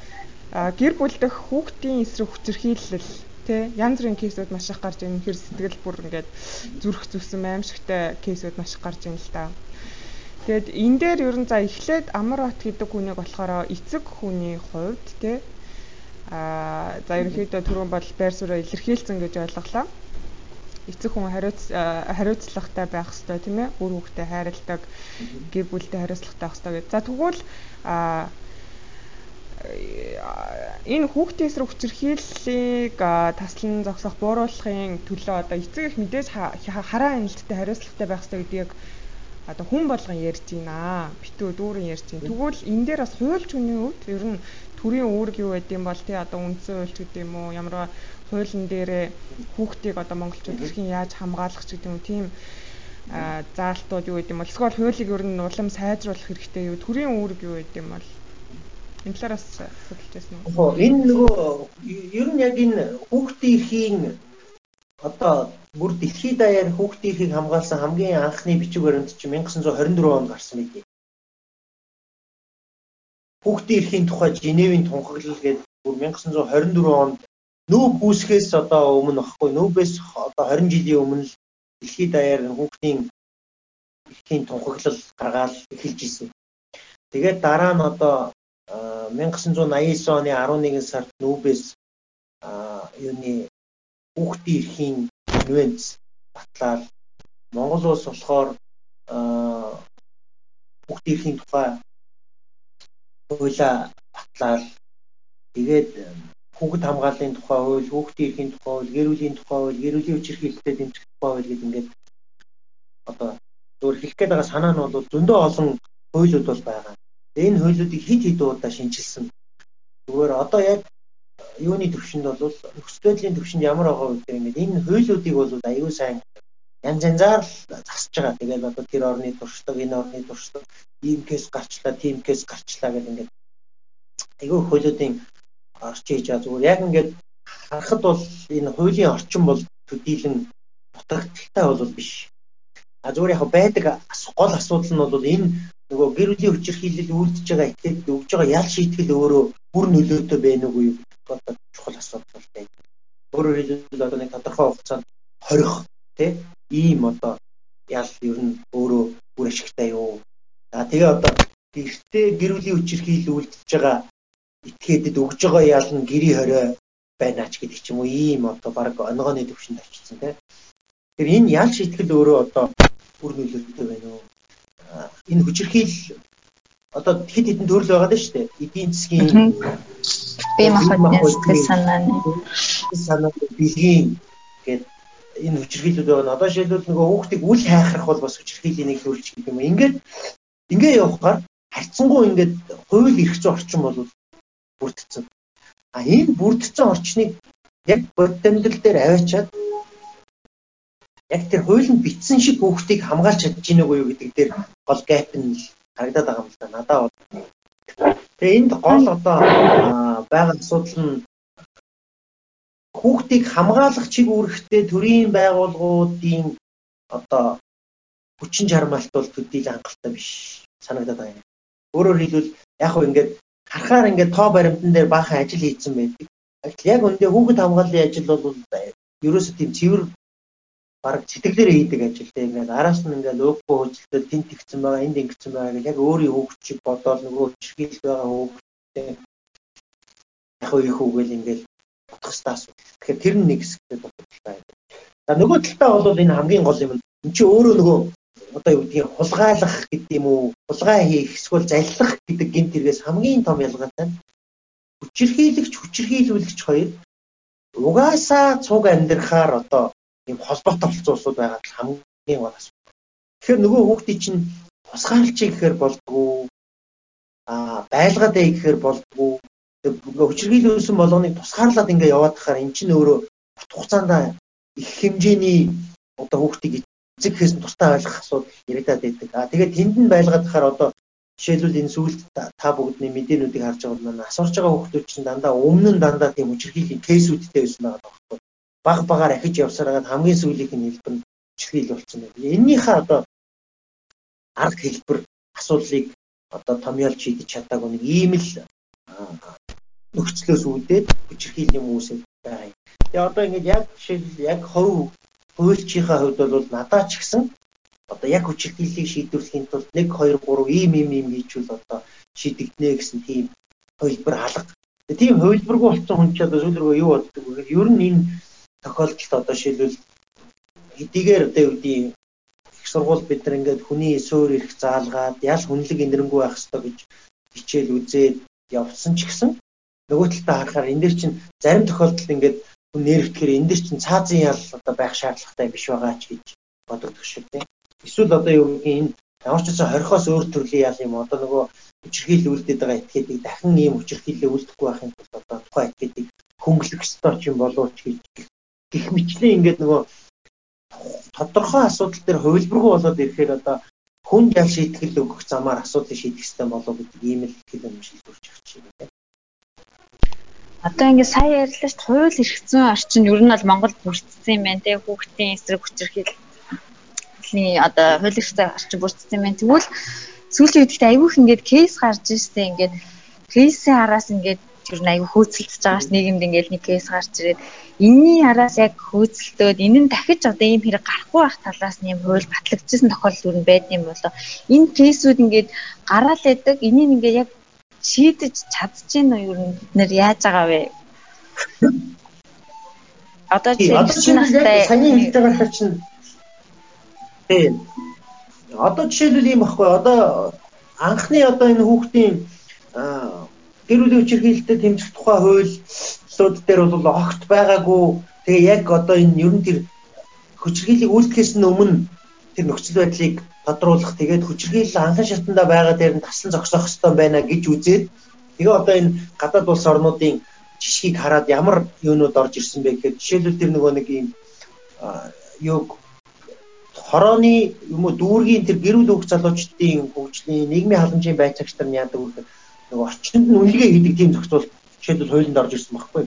гэр бүл дэх хүүхдийн эсрэг хүчирхийлэл тий янз бүрийн кейсүүд маш их гарч ирнэ. Хэр сэтгэл бүр ингээд зүрх зүсэн аимшигтай кейсүүд маш их гарч ирнэ л та. Тэгэд энэ дээр ер нь за эхлээд амар бат гэдэг хүнийг болохоор эцэг хүний хувьд тий а за ерөнхийдөө түрүүн бол байр сууриа илэрхийлсэн гэж ойлголоо эцэг хүн хариуц хариуцлагатай байх хэрэгтэй тийм ээ үр хүүхдээ хайрладаг гэр бүлтэй хариуцлагатай байх хэрэгтэй гэдэг. За тэгвэл а энэ хүүхдийн эсрэг хүчирхийллийг таслан зогсоох бууруулахын төлөө одоо эцэг их мэдээж хараа анилттай хариуцлагатай байх хэрэгтэй гэдгийг одоо хүн болгон ярьж байна. Битүү дүүрэн ярьж байна. Тэгвэл энэ дээр бас хуульч хүний хувьд ер нь төрийн үүрэг юу гэдэг юм бол тий одоо үндсэн хуульч гэдэг юм уу ямар хуулийн дээрээ хүүхдийг одоо монголчууд хэрхэн яаж хамгаалах ч гэдэг юм тийм заалтууд юу гэдэг юм бол эсвэл хуулийг ер нь улам сайжруулах хэрэгтэй юу төрийн үүрэг юу гэдэг юм бол энэ талаараас судалж байсан уу? Энэ нөгөө ер нь яг энэ хүүхдийн эрхийн одоо бүр дэлхийд даяар хүүхдийн эрхийг хамгаалсан хамгийн анхны бичиг баримт чинь 1924 онд гарсан мэт. Хүүхдийн эрхийн тухай Женевийн тунхаглал гэдэг бүр 1924 онд нүүб үүсгээс одоо өмнө багхгүй нүүбээс одоо 20 жилийн өмнө л дэлхийд даяар хүүхдийн эрхийн тунхаглал гаргаад эхэлж ирсэн. Тэгээд дараа нь одоо 1989 оны 11 сард нүүбээс юуны хүүхдийн эрхийн конвенц батлаад Монгол улс болохоор хүүхдийн эрхийн тухай хуулиа батлаад тэгээд хүүхэд хамгааллын тухай хууль, хүүхдийн эрхийн тухай хууль, гэр бүлийн тухай хууль, гэр бүлийн хүчирхийлэлтэй дэмжих тухай хууль гэдэг ингээд одоо зөвхөн хэлэх гээд байгаа санаа нь бол зөндөө олон хуулиуд бол байгаа. Энэ хуулиудыг хэд хэд удаа шинжилсэн. Зүгээр одоо яг юуны төвшөнд бол нөхцөл байдлын төвшөнд ямар байгаа вэ гэхээр ингээд энэ хуулиудыг бол аюу сайн янз янзаар л засаж байгаа. Тэгээд одоо тэр орны туршдаг, энэ орны туршдаг, ийм кейс гарчлаа, тийм кейс гарчлаа гэдэг ингээд аюу хуулиудын орч хийж байгаа зүгээр яг ингээд харахад бол энэ хуулийн орчин бол төдийлөн дутагдaltaй бол биш. А зүгээр яг байдаг гол асуудал нь бол энэ нөгөө гэр бүлийн хүчирхийлэл үйлдэж байгаа этгээд өгж байгаа ял шийтгэл өөрөө бүр нөлөөтэй байна уу гэдэг чухал асуудал байна. Өөрөөр хэлбэл одоо нэг тодорхой хугацаанд хорих тий ийм одоо ял ер нь өөрөө бүр ашигтай юу. За тэгээ одоо гэртээ гэр бүлийн хүчирхийлэл үйлдэж байгаа этгээдэд өгж байгаа ял нь гэрийн хорио байна ч гэдэг ч юм уу ийм одоо баг онгооны төвшөнд очсон тийм. Тэгэхээр энэ ял шийтгэл өөрөө одоо бүр нөлөөтэй байна уу? Энэ хүчирхийл одоо хэд хэдэн төрөл байгаа даа шүү дээ. Эдийн засгийн бие махбодны санааны санаа бэлгийн гэдэг энэ хүчирхийлүүд байгаа. Одоо жишээлбэл нөгөө хүүхдийг үл хайхрах бол бас хүчирхийллийн нэг төрөлч гэдэг юм. Ингээд ингээ явахаар харьцангуй ингээд хууль эрх зүйн орчин бол бүрдсэн. А энэ бүрдсэн орчныг яг бодит амьдрал дээр аваачаад яг тэр хуулинд бичсэн шиг хүүхдийг хамгаалж чадж гинэ үгүй юу гэдэг дээр гол гэп нь харагдаад байгаа юм л да. Надаа бол. Тэгээ энд гол одоо байгаа асуудал нь хүүхдийг хамгаалах чиг үүрэгтэй төрийн байгууллагуудын одоо хүчин чармаалт бол төдийл хангалттай биш санагдаад байна. Өөрөөр хэлбэл яг хөө ингээд харахаар ингээд тоо баримтан дээр баахан ажил хийцэн байдаг. Яг үндэ хүүхэд хамгааллын ажил бол ерөөсөө тийм цэвэр баг сэтгэлээр хийдэг ажил те ингээд араас нь ингээд лого хөөцөлтөд тент игцэн байгаа энд ингэсэн байгаа гэх яг өөрийн хүүхд чиг бодоод нөгөө чирхийл байгаа хүүхдээ яг их хүүгээл ингээд хэрэгтэй асуудал. Тэгэхээр тэр нь нэг хэсэгтэй бодолтой байна. За нөгөө талдаа бол энэ хамгийн гол юм. Энд чи өөрөө нөгөө одоо юу гэдгийг хулгайлах гэдэг юм уу? Хулгай хийх эсвэл заллах гэдэг гэмт хэрэгээс хамгийн том ялгаатай нь хүчирхийлэгч хүчирхийлүүлэгч хоёр угаасаа цуг амьдрахаар одоо ийм холбоотой болсон улсууд байгаа л хамгийн гол асуудал. Тэгэхээр нөгөө хүүхдийн чинь тусгаарлчий гэхээр болдгоо а байлгаад ээ гэхээр болдгоо хүчирхийлүүлсэн болгоныг тусгаарлаад ингээ яваад тахаар эн чинь өөрөө бут хугацаанд их хэмжээний одоо хүүхдийг эцэг гэхээс нь тустай ойлгох асуудал яригадаад байдаг. А тэгээд тэнд нь байлгаад тахаар одоо жишээлбэл энэ сүүлд та бүгдний мэдээнүүдийг харж байгаа бол асуурж байгаа хүүхдүүд чинь дандаа өмнө нь дандаа тийм хүчирхийллийн кейсүүдтэй байсан байгаа байхгүй. Баг багаар ахиж явсараад хамгийн сүүлийнх нь хэлбэр нь хүчирхийл болсон байна. Эннийхээ одоо арга хэлбэр асуудлыг одоо томьёолж шийдэж чадаагүй нэг ийм л нөхцлөөс үүдээд хүчирхийллийн хүмүүсээ байгаа юм. Тэгээ одоо ингэж яг жишээл яг хувь хуульчийнхаа хувьд бол надад ч гэсэн одоо яг хүчирхийллийг шийдвэрлэхийн тулд 1 2 3 ийм ийм ийм хийчихвэл одоо шийдэгднэ гэсэн тийм хувилбар алга. Тийм хувилбаргүй болсон хүн ч одоо сүүл рүү юу боддог вэ гэхээр ер нь энэ тохиолдолд одоо шилбэл хэдийгээр одоо юу гэдэг их сургууль бид нар ингээд хүний суур ирэх заалгаад ял хүнлэг инэрэнгүй байх хэрэгтэй гэж хичээл үзээд явсан ч гэсэн нөгөө талдаа харахаар энэ дэр чинь зарим тохиолдолд ингээд хүн нэрвтгэхээр энэ дэр чинь цаазын ял одоо байх шаардлагатай биш байгаа ч гэж бодогдох шиг тийм. Эсвэл одоо юу гэдгийг энэ ямар ч гэсэн хорхоос өөр төрлийн ял юм одоо нөгөө хүчирхийлэл үлдээд байгаа этгээдийг дахин ийм хүчирхийлэл үлдэхгүй байхын тулд одоо тухайн этгээдийг хөнгөлөх ёстой ч юм болов ч гэж гих мэтлээ ингээд нөгөө тодорхой асуудал дээр хувилбаргүй болоод ирэхээр одоо хүн жал шийтгэл өгөх замаар асуудлыг шийдэх хэрэгтэй болов гэдэг ийм л хэл юм шилжүүлж өгч байна. Одоо ингээд сая ярьлаа шүү дээ. Хууль эрх зүйн орчин ер нь бол Монголд бүрдсэн юм байна те. Хүүхдийн эсрэг хүчирхийллийн одоо хууль эрх зүйн орчин бүрдсэн юм байна. Тэгвэл сүүлийн үед айгүйх ингээд кейс гарч ирсэн ингээд кейсийн араас ингээд ер нь айгүй хөөцөлдөж байгаа ш нийгэмд ингээд нэг кейс гарч ирээд энэний араас яг хөөцөлдөөд энэ нь дахиж одоо ийм хэрэг гарахгүй байх талаас нь юм хууль батлагдчихсан тохиолдол юу байд юм болоо. Энэ кейсүүд ингээд гараал байдаг. Энийг ингээд яг шийдэж чадчихээн үү ер нь бид нэр яаж байгаа вэ? Одоо жишээлбэл саний хэлж байгаа чинь тийм. Одоо жишээлбэл ийм баггүй. Одоо анхны одоо энэ хүүхдийн гэр бүлийн хүчирхийлэлтэд хэмжих тухай хуулиуд дээр бол огт байгаагүй. Тэгээ яг одоо энэ ер нь тэр хүчирхийллийг үйлдэхээс өмнө тэр нөхцөл байдлыг тодруулах тэгээд хүчирхийлэл анхан шатанда байгаа дээр нь таслан зогсоох хэрэгтэй байна гэж үзээд тэгээ одоо энэ гадаад улс орнуудын жишгийг хараад ямар юунууд орж ирсэн бэ гэхээр жишээлбэл тэр нөгөө нэг юм юу хорооны юм уу дүүргийн тэр гэрүүл өгч залуучдын хөгжлийн нийгмийн халамжийн байцаагч нар яадаг вэ нөгөө орчинд нь үнэлгээ хийдэг тийм зохицуул жишээлбэл хуулинд орж ирсэн байхгүй.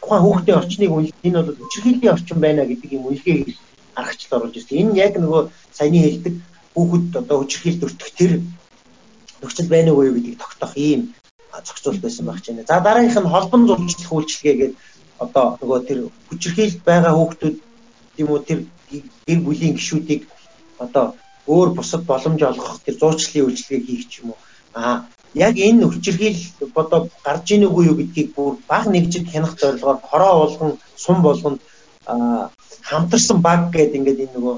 Тухайн хүүхдийн орчныг энэ бол хүчирхийллийн орчин байна гэдэг юм үнэлгээ аргачлал оруулж ирсэн. Энэ яг нөгөө саяны хэлдэг хүүхэд одоо хүчирхийлэлд өртөх тэр нөхцөл байна уу гэдгийг тогтоох ийм зохицуулт байсан байх чинь. За дараагийнх нь холбон зурчлах үйлчилгээ гэдэг одоо нөгөө тэр хүчирхийлэлд байгаа хүүхдүүд тийм үү тэр гэр бүлийн гишүүдийг одоо өөр бусад боломж олгох тэр зуучлалын үйлчилгээ хийх ч юм уу. Аа яг энэ хүчирхийл одоо гарч ийн үгүй юу гэдгийг бүр баг нэгжид хянах зорилгоор хороо болгон сум болгонд хамтарсан баг гэдэг ингээд энэ нөгөө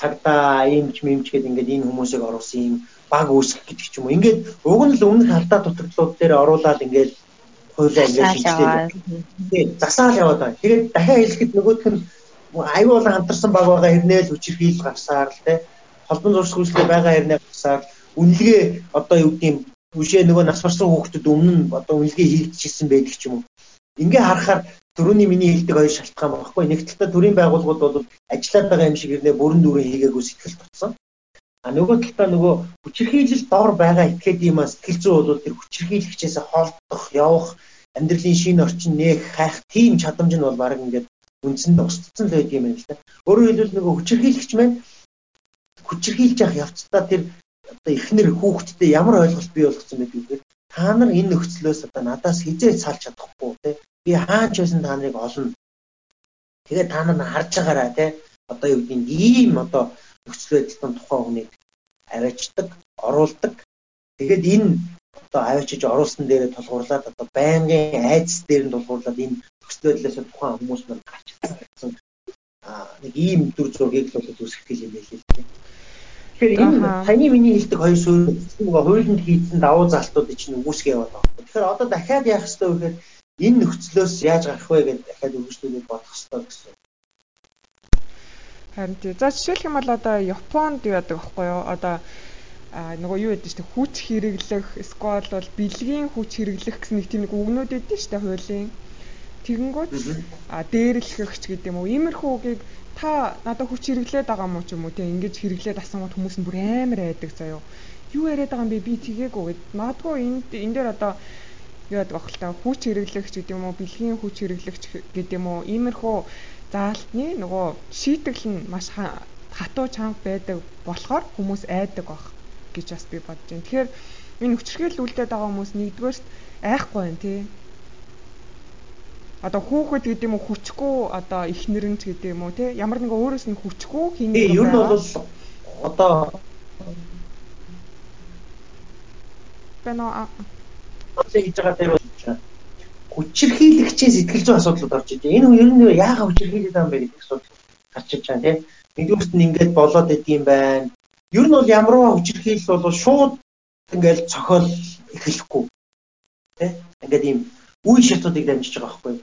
цагдаа иймч мэмч гэдэг ингээд энэ хүмүүсийг оруулсан юм баг үүсгэх гэдэг ч юм уу. Ингээд уг нь л өмнөх алдаа дутагдлууд дээр оруулаад ингээд хуулиа ингээд шинжилээд тийм засаал яваад байна. Тэгээд дахиад хэлэхэд нөгөөх нь аюу болон хамтарсан баг байгаа хэрнээ л хүчирхийлэл гарсаар л те холбон зурс хүслээ байгаа хэрнээ гарсаар үнэлгээ одоо юу гэдгийг үшээ нөгөө нас барсан хүүхдүүд өмнө нь одоо үнэлгээ хийгдчихсэн байдаг ч юм уу. Ингээ харахаар төрөний миний хэлдэг хоёр шалтгаан багхгүй. Нэг талдаа төрийн байгууллагууд бол ажиллаад байгаа юм шиг ирнэ бүрэн дүүрэн хийгээгүй сэтгэл тутсан. А нөгөө талдаа нөгөө хүчирхийлэл дор байгаа этгээд юм а сэтгэл зүй бол тэр хүчирхийлэгчээс холдох, явах, амьдралын шинэ орчин нээх, хайх тийм чадамж нь бол баг ингээд үндсэндээ устцсан л байдаг юм л да. Өөрөөр хэлбэл нөгөө хүчирхийлэгч маань хүчирхийлж явах явцдаа тэр одоо эхнэр хүүхдтэй ямар ойлголт бий болгосон байдгийг гэхээр та нар энэ нөхцлөөс одоо надаас хизээ салж чадахгүй те би хаач байсан та нарыг олно. Тэгээд та нар харж байгаараа те одоо юу гэдэг ийм одоо нөхцөл байдлын тухайн хүнийг аваачдаг, оруулдаг. Тэгээд энэ одоо аваачиж оруулсан дээрээ тулгуурлаад одоо байнгын айдас дээр нь тулгуурлаад энэ нөхцөл байдлаас тухайн хүмүүс маань гарч ирсэн. Аа нэг ийм дүр зургийг л бол үүсгэх юм байл л дээ. Тэгэхээр энэ таны миний хэлдэг хоёр суурь нөгөө хуулинд хийсэн давуу залтууд чинь үүсгэж яваад байгаа. Тэгэхээр одоо дахиад яах ёстой вэ гэхээр энэ нөхцлөөс яаж гарах вэ гэдээ дахиад үргэлжлүүлээд бодох ёстой гэсэн. Харин тий. За жишээлх юм бол одоо Японд юу яадаг байхгүй юу? Одоо а нөгөө юу гэдэг чинь хүч хэрэглэх, сквал бол бэлгийн хүч хэрэглэх гэсэн нэг тийм нэг үгнүүд өгдөө шүү дээ хуулийн. Тэгэнгүүт а дээрлэхч гэдэг юм уу? Иймэрхүү үгийг та надад хүч хэрэглээд байгаа мó ч юм уу те ингэж хэрэглээд асуумад хүмүүс нь бүр амар айдаг заяо. Юу яриад байгаа юм бэ? Би тгээгүй гэд. Магадгүй энэ энэ дээр одоо юу л та хүч хэрэглэгч гэдэг юм уу? Бэлгийн хүч хэрэглэгч гэдэг юм уу? Иймэрхүү заалтны нөгөө шийтгэл нь маш хатуу чанга байдаг болохоор хүмүүс айдаг баг гэж бас би бодож байна. Тэгэхээр энэ хүчрхийл үлдээд байгаа хүмүүс нэгдүгээрт айхгүй байна тий. Одоо хүүхэд гэдэг юм уу хүчгүй одоо их нэрнч гэдэг юм уу тий. Ямар нэгэн өөрөөс нь хүчгүй хин юм. Ер нь бол одоо бэнаа хийж байгаа дээр бол хүчирхийлэгчийн сэтгэл зүйн асуудлууд орж иж. Энэ ер нь яагаад хүчирхийлээд байгаа юм бэ гэдэг асуудал гарч иж байгаа тийм. Нэгдүгürt нь ингээд болоод идэм байна. Ер нь бол ямарваа хүчирхийлэл бол шууд ингээд цохол эхлэхгүй. Тийм. Ингээд ийм үе шатуудыг дамжиж байгаа байхгүй.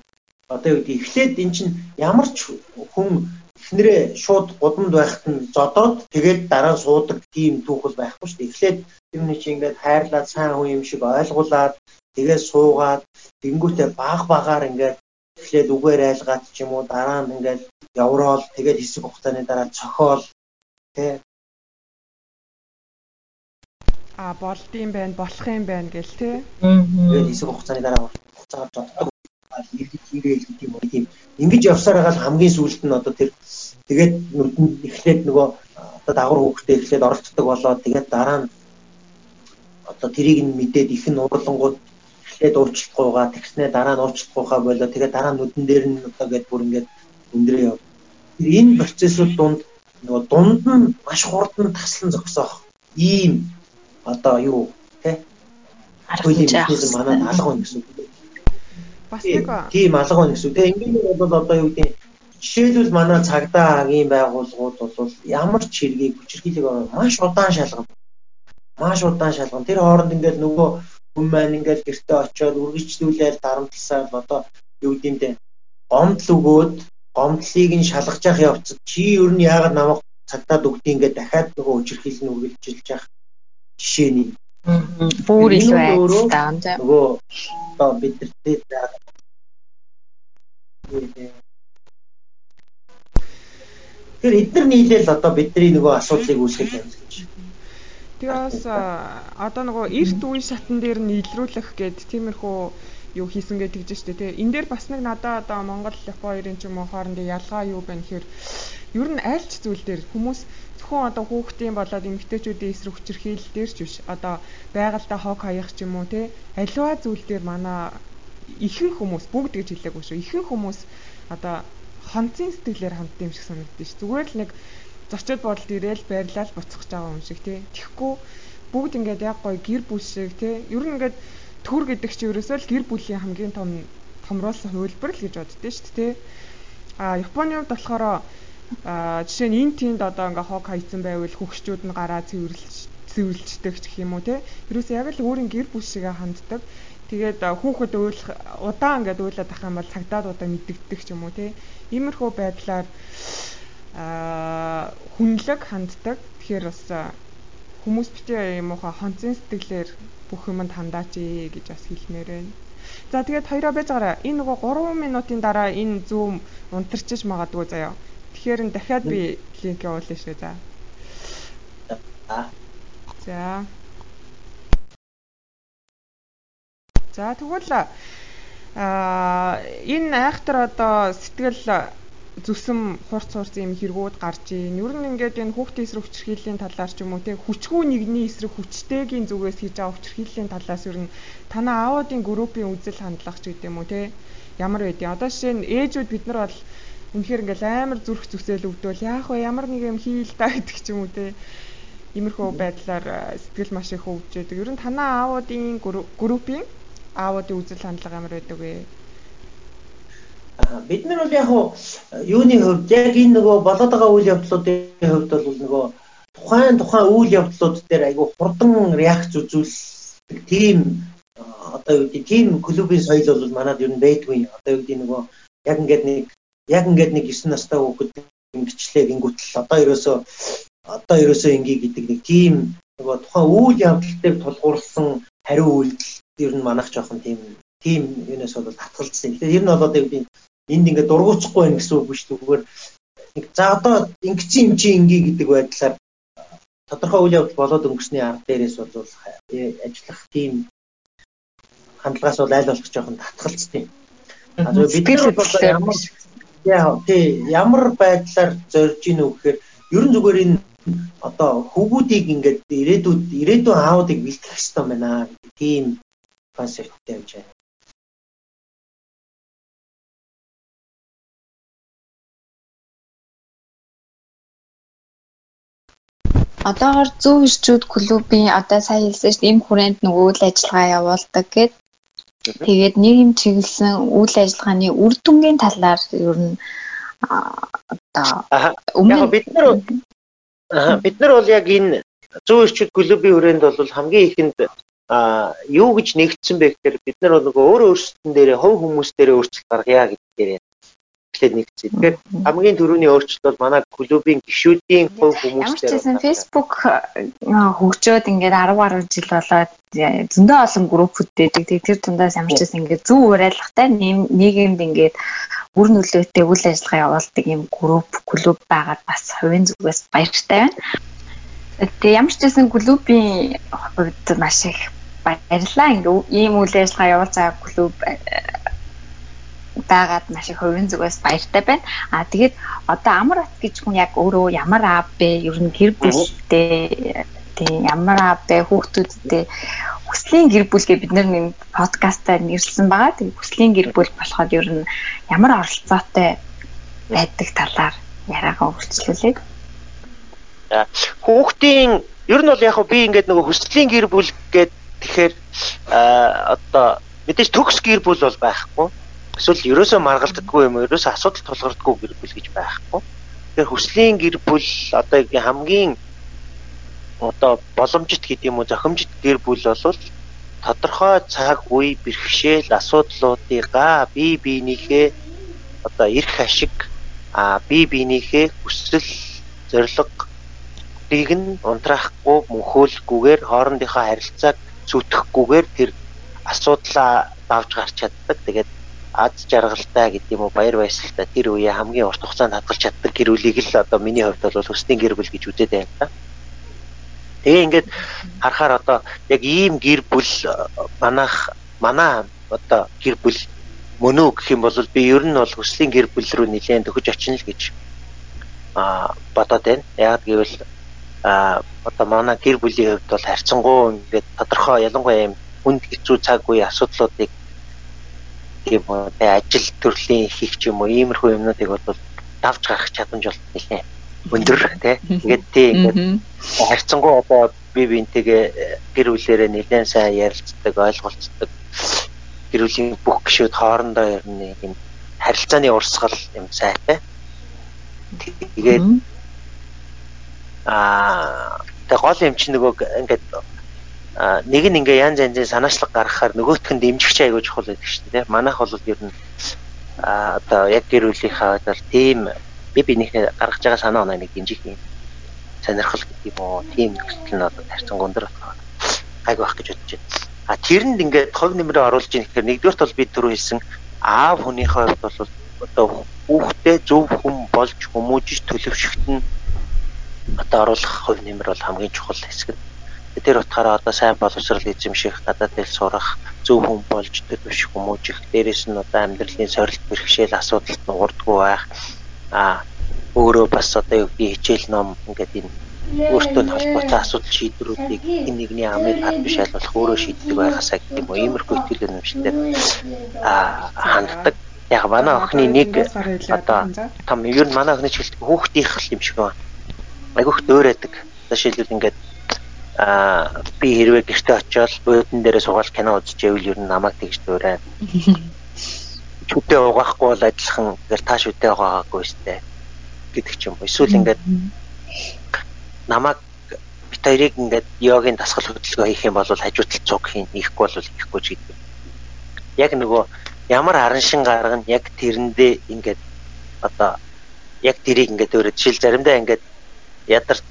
Одоо юу гэдэг эхлээд эн чинь ямар ч хүн эхнэрээ шууд гудамд байхад нь зодоод тэгээд дараа суудаг тийм түүхэл байхгүй шүү дээ. Эхлээд юм нэг чи ингээд хайрлаад сайн хүн юм шиг ойлгуулад тэгээд суугаад тэнгуүтээ баг багаар ингээд эхлээд үгээр айлгаад ч юм уу дараа нь ингээд явраал тэгээд хэсэг хугацааны дараа цохоол тий а болдсон байх болох юм байна гэл тий тэгээд хэсэг хугацааны дараа хугацаагаар зоддог иргэд хийгээл гэдэг юм уу? Тийм. Ингэж явсаар байгаа хамгийн сүүлд нь одоо тэр тэгээд нүдэнд эхлээд нөгөө одоо дагвар хүүхдээ эхлээд оролцдог болоод тэгээд дараа нь одоо тэрийг нь мэдээд их нь уурлангууд эхлээд уучлахгүйгаа тэгснээ дараа нь уучлахгүйгаа болоо. Тэгээ дараа нь нүдэн дээр нь одоо гээд бүр ингээд өндрөө яв. Энэ процессууд дунд нөгөө дунд нь маш хурдан таслан зогсоох ийм одоо юу те хуулийн механизм манад алга байна гэсэн үг. Бас нэг тийм алга байна гэсэн. Тэгээ ингээд бол одоо юу гэдэг жишээлбэл манай цагдаа агийн байгууллагууд бол ямар ч хэргийг хүчирхийлэг маш удаан шалгана. Маш удаан шалгана. Тэр хооронд ингээд нөгөө хүн маань ингээл гэртээ очиод үргэлжлүүлээд дарамтласаар одоо юу гэдэм гомдол өгөөд гомдлыг нь шалгаж явах явцад чи ер нь яагаад намайг цагтаад өгдөө ингээд дахиад нөгөө өчрхийл нь үргэлжилж явах жишээний бүр илүү айцтай нөгөө одоо бидэртээ Тэр эдгээр нийлээл одоо бидний нөгөө асуудлыг үүсгэж байна гэж Тэгээс одоо нөгөө эрт үе шатн дээр нь илрүүлэх гээд тиймэрхүү юу хийсэн гэж тэгж штэ тий. Энд дээр бас нэг надаа одоо Монгол Япон хоёрын ч юм уу хоорондын ялгаа юу байна гэхээр ер нь альч зүйл дээр хүмүүс зөвхөн одоо хүүхдийн болоод эмэгтэйчүүдийн эсрэг хүчирхийлэл дээр ч биш. Одоо байгальдаа хог хаях ч юм уу тий. Аливаа зүйл дээр манай ихэнх хүмүүс бүгд гэж хэлээгүй шүү. Ихэнх хүмүүс одоо хонцын сэтгэлээр ханддаг юм шиг санагдаж ш. Зүгээр л нэг зочид бодолд ирээл байрлал буцах байгаа юм шиг тий. Тэгэхгүй бүгд ингээд яг гоё гэр бүл шиг тий. Ер нь ингээд төр гэдэг чинь ерөөсөө л гэр бүлийн хамгийн том томруулсан хувилбар л гэж боддөө шүү дээ тий. А Японы хувьд болохоор а жишээ нь энэ тиймд одоо ингээ хог хайцсан байвал хөгшчүүд нь гараа цэвэрлж цэвэрлждэг гэх юм уу те. Ерөөс яг л өөрийн гэр бүл шигээ ханддаг. Тэгээд хүүхэд уйлах удаан ингээд уйлаад ах юм бол цагдаад удаа мэддэгдэх ч юм уу те. Иймэрхүү байдлаар хүнлэг ханддаг. Тэгэхээр бас хүмүүс битээ юм уу хонцын сэтгэлээр бүх юмд хандаач гэж бас хэлмээр байна. За тэгээд хоёроо байж гараа. Энэ нөгөө 3 минутын дараа энэ зүүм унтарчиж магадгүй заяа. Тэгэхээр н дахиад би линк явуулна шүү за. За. За тэгвэл аа энэ айхтар одоо сэтгэл зүсэм хурц хурц юм хэрэгүүд гарч ийн. Ер нь ингээд энэ хүүхдийн эсрэг хүчирхийллийн талаар ч юм уу те хүчгүй нэгний эсрэг хүчтэйгийн зүгээс хийж байгаа хүчирхийллийн талаас ер нь танаа аавуудын группийн үзэл хандлага ч гэдэг юм уу те ямар байдیں۔ Одоо жишээ нь ээжүүд бид нар бол үнэхээр ингээл амар зүрх зүсэл өвдвөл яах вэ ямар нэг юм хийл та гэдэг ч юм уу те иймэрхүү байдлаар сэтгэл маш их байдаг. Ер нь танаа аавуудын группийн аавуудын үзэл хандлага ямар байдаг вэ? бид нар бол яг юуны хувьд яг энэ нөгөө болоод байгаа үйл явдлуудын хувьд бол нөгөө тухайн тухайн үйл явдлууд дээр айгүй хурдан реакц үзүүлдэг тийм одоо юу гэдэг тийм клубын соёл бол манад ер нь байдгүй. Одоо юу гэдэг нөгөө яг ингээд нэг яг ингээд нэг 9 настай хүүхэд ингэчлээ гингүүтэл одоо ерөөсөө одоо ерөөсөө ингээ гэдэг нэг тийм нөгөө тухайн үйл явдал дээр тулгуурласан хариу үйлдэл ер нь манайх жоохон тийм тийм юунаас бол татгалзсан. Тэгэхээр ер нь бол одоо юу энд ингээд дургуутсахгүй байх гэсэн үг биш зүгээр нэг за одоо ингэсэн юм чи ингээ гэдэг байдлаар тодорхой үйл явдал болоод өнгөрсний арга дээрээс бол ажиллах тийм хандлагаас бол аль болох жоохон татгалцдаг. А зөв бид нар бол ямар яа тий ямар байдлаар зорж ийн үү гэхээр ер нь зүгээр энэ одоо хүүгүүдийг ингээд ирээдүйд ирээдүйн аавуудыг бэлтгэх хэрэгтэй байна. Тийм концепттэй явж байна. одоогоор зөв ирчүүд клубын одоо сая хэлсэн шүү дээ энэ хүрээнд нөгөө үйл ажиллагаа явуулдаг гэд тэгээд нэг юм чиглэсэн үйл ажиллагааны үр дүнгийн талаар ер нь одоо өмнө бид нар бид нар бол яг энэ зөв ирчүүд клубын хүрээнд бол хамгийн ихэнд а юу гэж нэгдсэн бэ гэхээр бид нар нөгөө өөрөө өөрсдөн дээрээ хувь хүмүүс дээрээ өөрчлөлт гаргая гэдгээр эхлээд нэгдсэн. Тэгэхээр хамгийн түрүүний өөрчлөлт бол манай клубын гишүүдийн хувь хүмүүсээр ямар ч гэсэн Facebook хөгжөөд ингээд 10 гаруй жил болоод зөндөө олон группүүд байдаг. Тэр дундаас ямар ч гэсэн ингээд зөв уриалгатай нийгэмд ингээд үр нөлөөтэй үйл ажиллагаа явуулдаг юм групп клуб байгаад бас хувийн зүгээс баяртай байна. Тэгээ ямар ч гэсэн клубийн хувьд маш их баярлаа. Ингээ ийм үйл ажиллагаа явуулж байгаа клуб байгаад маш их хувийн зүгээс баяртай байна. Аа тэгээд одоо амар ат гэж хүн яг өөрөө ямар аав бэ? Ер нь гэр бүлтэй тий ямар аав бэ? Хүүхдүүдтэй хүслийн гэр бүл гэ бид нэг подкастаар нэрлсэн байгаа. Тэгээд хүслийн гэр бүл болоход ер нь ямар оролцоотой байдаг талаар яриагаа үргэлжлүүлээ. Хүүхдийн ер нь бол яг би ингээд нөгөө хүслийн гэр бүл гэдэг тэгэхээр одоо мэдээж төгс гэр бүл бол байхгүй эсвэл ерөөсөө маргалдаггүй юм ерөөсөө асуудал тулгардаггүй гэр бүл гэж байхгүй. Тэгэхээр хүслийн гэр бүл одоо хамгийн одоо боломжит гэдэг юм уу зохимжит гэр бүл бол тодорхой цаг үе бэрхшээл асуудлуудыгаа бие биенийхээ одоо эрх ашиг а бие биенийхээ хүсэл зорилгыг нь унтраахгүй мөнхөөлөхгүйгээр хоорондынхоо харилцааг зүтгэхгүйгээр тэр асуудлаа давж гарч чаддаг. Тэгээд аз жаргалтай гэдэг юм уу баяр баясгалтай тэр үе хамгийн урт хугацаанд хадгалж чаддаг гэр бүлийг л одоо миний хувьд бол хүсний гэр бүл гэж үзээд байна та. Тэгээ ингээд харахаар одоо яг ийм гэр бүл манайх манай одоо гэр бүл мөн үү гэх юм бол би ер нь бол хүслийн гэр бүл рүү нэлээд төгөж очино л гэж а бодоод байна. Яг гэвэл а одоо манай гэр бүлийн хувьд бол харьцангуй ингээд тодорхой ялангуяа юм хүнд хэцүү цаг үе асуудлуудыг тийм үү ажил төрлийн хийх ч юм уу иймэрхүү юмнуудыг бол давж гарах чадамж бол нэлээ. Өндөр тий ингээд тий ингээд харьцангуй одоо би бинтэйгээ гэр бүлээрээ нэлээд сайн ярилцдаг ойлголцдог. Гэр бүлийн бүх гишүүд хоорондоо ер нь юм харилцааны урсгал юм сайтай тэгээд аа тэг гол юм чи нөгөө ингээд нэг нь ингээ янз янзын санаачлаг гаргахаар нөгөөх нь дэмжигч айгуу чухал байдаг шүү дээ. Манайх бол ер нь а одоо яг гэр бүлийнхаа бол тийм би бинийхээ гаргаж байгаа санаа оноо нэг дэмжих юм сонирхол гэдэг юм уу тийм нөхцөл нь одоо тарцсан гондөр болохоор гайг байх гэж бодож байна. А тэрэнд ингээд хов нэмрээ оруулж ийн гэхээр нэгдүгээрт бол би түрүү хэлсэн аав хүнийхээ хувьд бол одоо хүүхдээ зөв хүн болж хүмүүжиж төлөвшөхт нь одоо оруулах хувь нэмэр бол хамгийн чухал хэсэг. Тэр утгаараа одоо сайн боловсрал эзэмших, гадаад хэл сурах, зөв хүн болж төлөвшөх хүмүүжих, дээрэс нь одоо амьдралын сорилт бэрхшээл асуудалд нуурдгүй байх. А өөрөө бас одоо юу гэдгийг хичээл ном ингээд энэ өөртөө холбоотой асуудал шийдвэрүүдийг энэ нэгний амыг хад биш айлуулах өөрөө шийддэг байгаасаа гэх юм уу. Иймэрхүү итгэл үнэмшилтэй а ханддаг. Яг манай охины нэг одоо том ер нь манай охины ч хэлдэг хүүхдийнх л юм шиг байна. Айгүйх дөөрэдэг. Жишээлбэл ингээд а би хэрвээ гэрте очиод буудан дээрээ суугаад кино үзчихвэл ер нь намайг тэгж дуурай. Чүтээ угаахгүй бол адилхан гэр тааш үтэй байгаагүй сте гэдэг ч юм уу. Эсвэл ингээд намайг бит хоёрыг ингээд йогийн дасгал хөдөлгөөн хийх юм бол хажуутал цуг хийн хийхгүй бол хийхгүй ч гэдэг. Яг нөгөө ямар харан шин гаргана яг тэрэндээ ингээд одоо яг тэрийг ингээд өөрөө жишээл заримдаа ингээд ядарч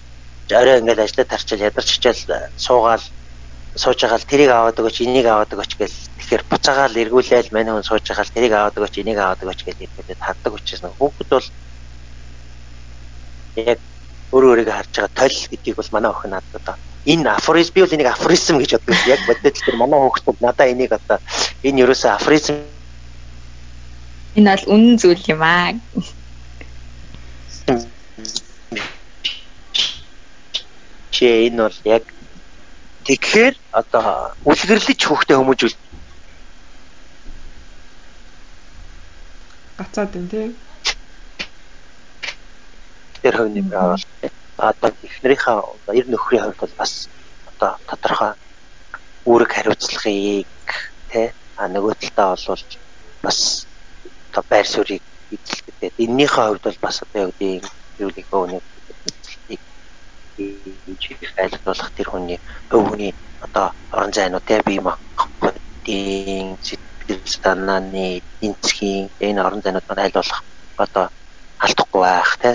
орой ингээд ажиллаад тарчил ядарч хичээл суугаал сууж байгаа л тэрийг аваад өгөөч энийг аваад өгөөч гэл. Тэгэхээр буцаагаал эргүүлээл мань хүн сууж байгаа л тэрийг аваад өгөөч энийг аваад өгөөч гэл иrbэдэд хаддаг учраас нэг хүүхэд бол яг өөрөө өөрийгөө харж байгаа тойл гэдгийг бол манай охин надад одоо энэ афоризм би бол энийг афоризм гэж боддог яг боддог тэр манай хүүхэд надаа энийг одоо энэ ерөөсөө афоризм энэ бол үнэн зүйл юм аа жишээ энэ бол яг тэгэхээр одоо үлгэрлэж хүүхдээ хүмүүжүүл гацаад байна тийм тэр хувь нэмэр аваад одоо эхнэрийнхээ ер нөхрийн хувьд бол бас одоо тодорхой үүрэг хариуцлагыг тэ а нөгөө талдаа бол бас одоо байр суурийг эзэлдэг. Эннийхээ хувьд бол бас одоо яг үеийн зүйлийг өөний хийж айлгуулах тэр хүний өвгний одоо орон зайнууд те бие махбодын сэтгэл санааны энцхийн энэ орон зайнууд маань айлгуулах одоо алдахгүй байх те.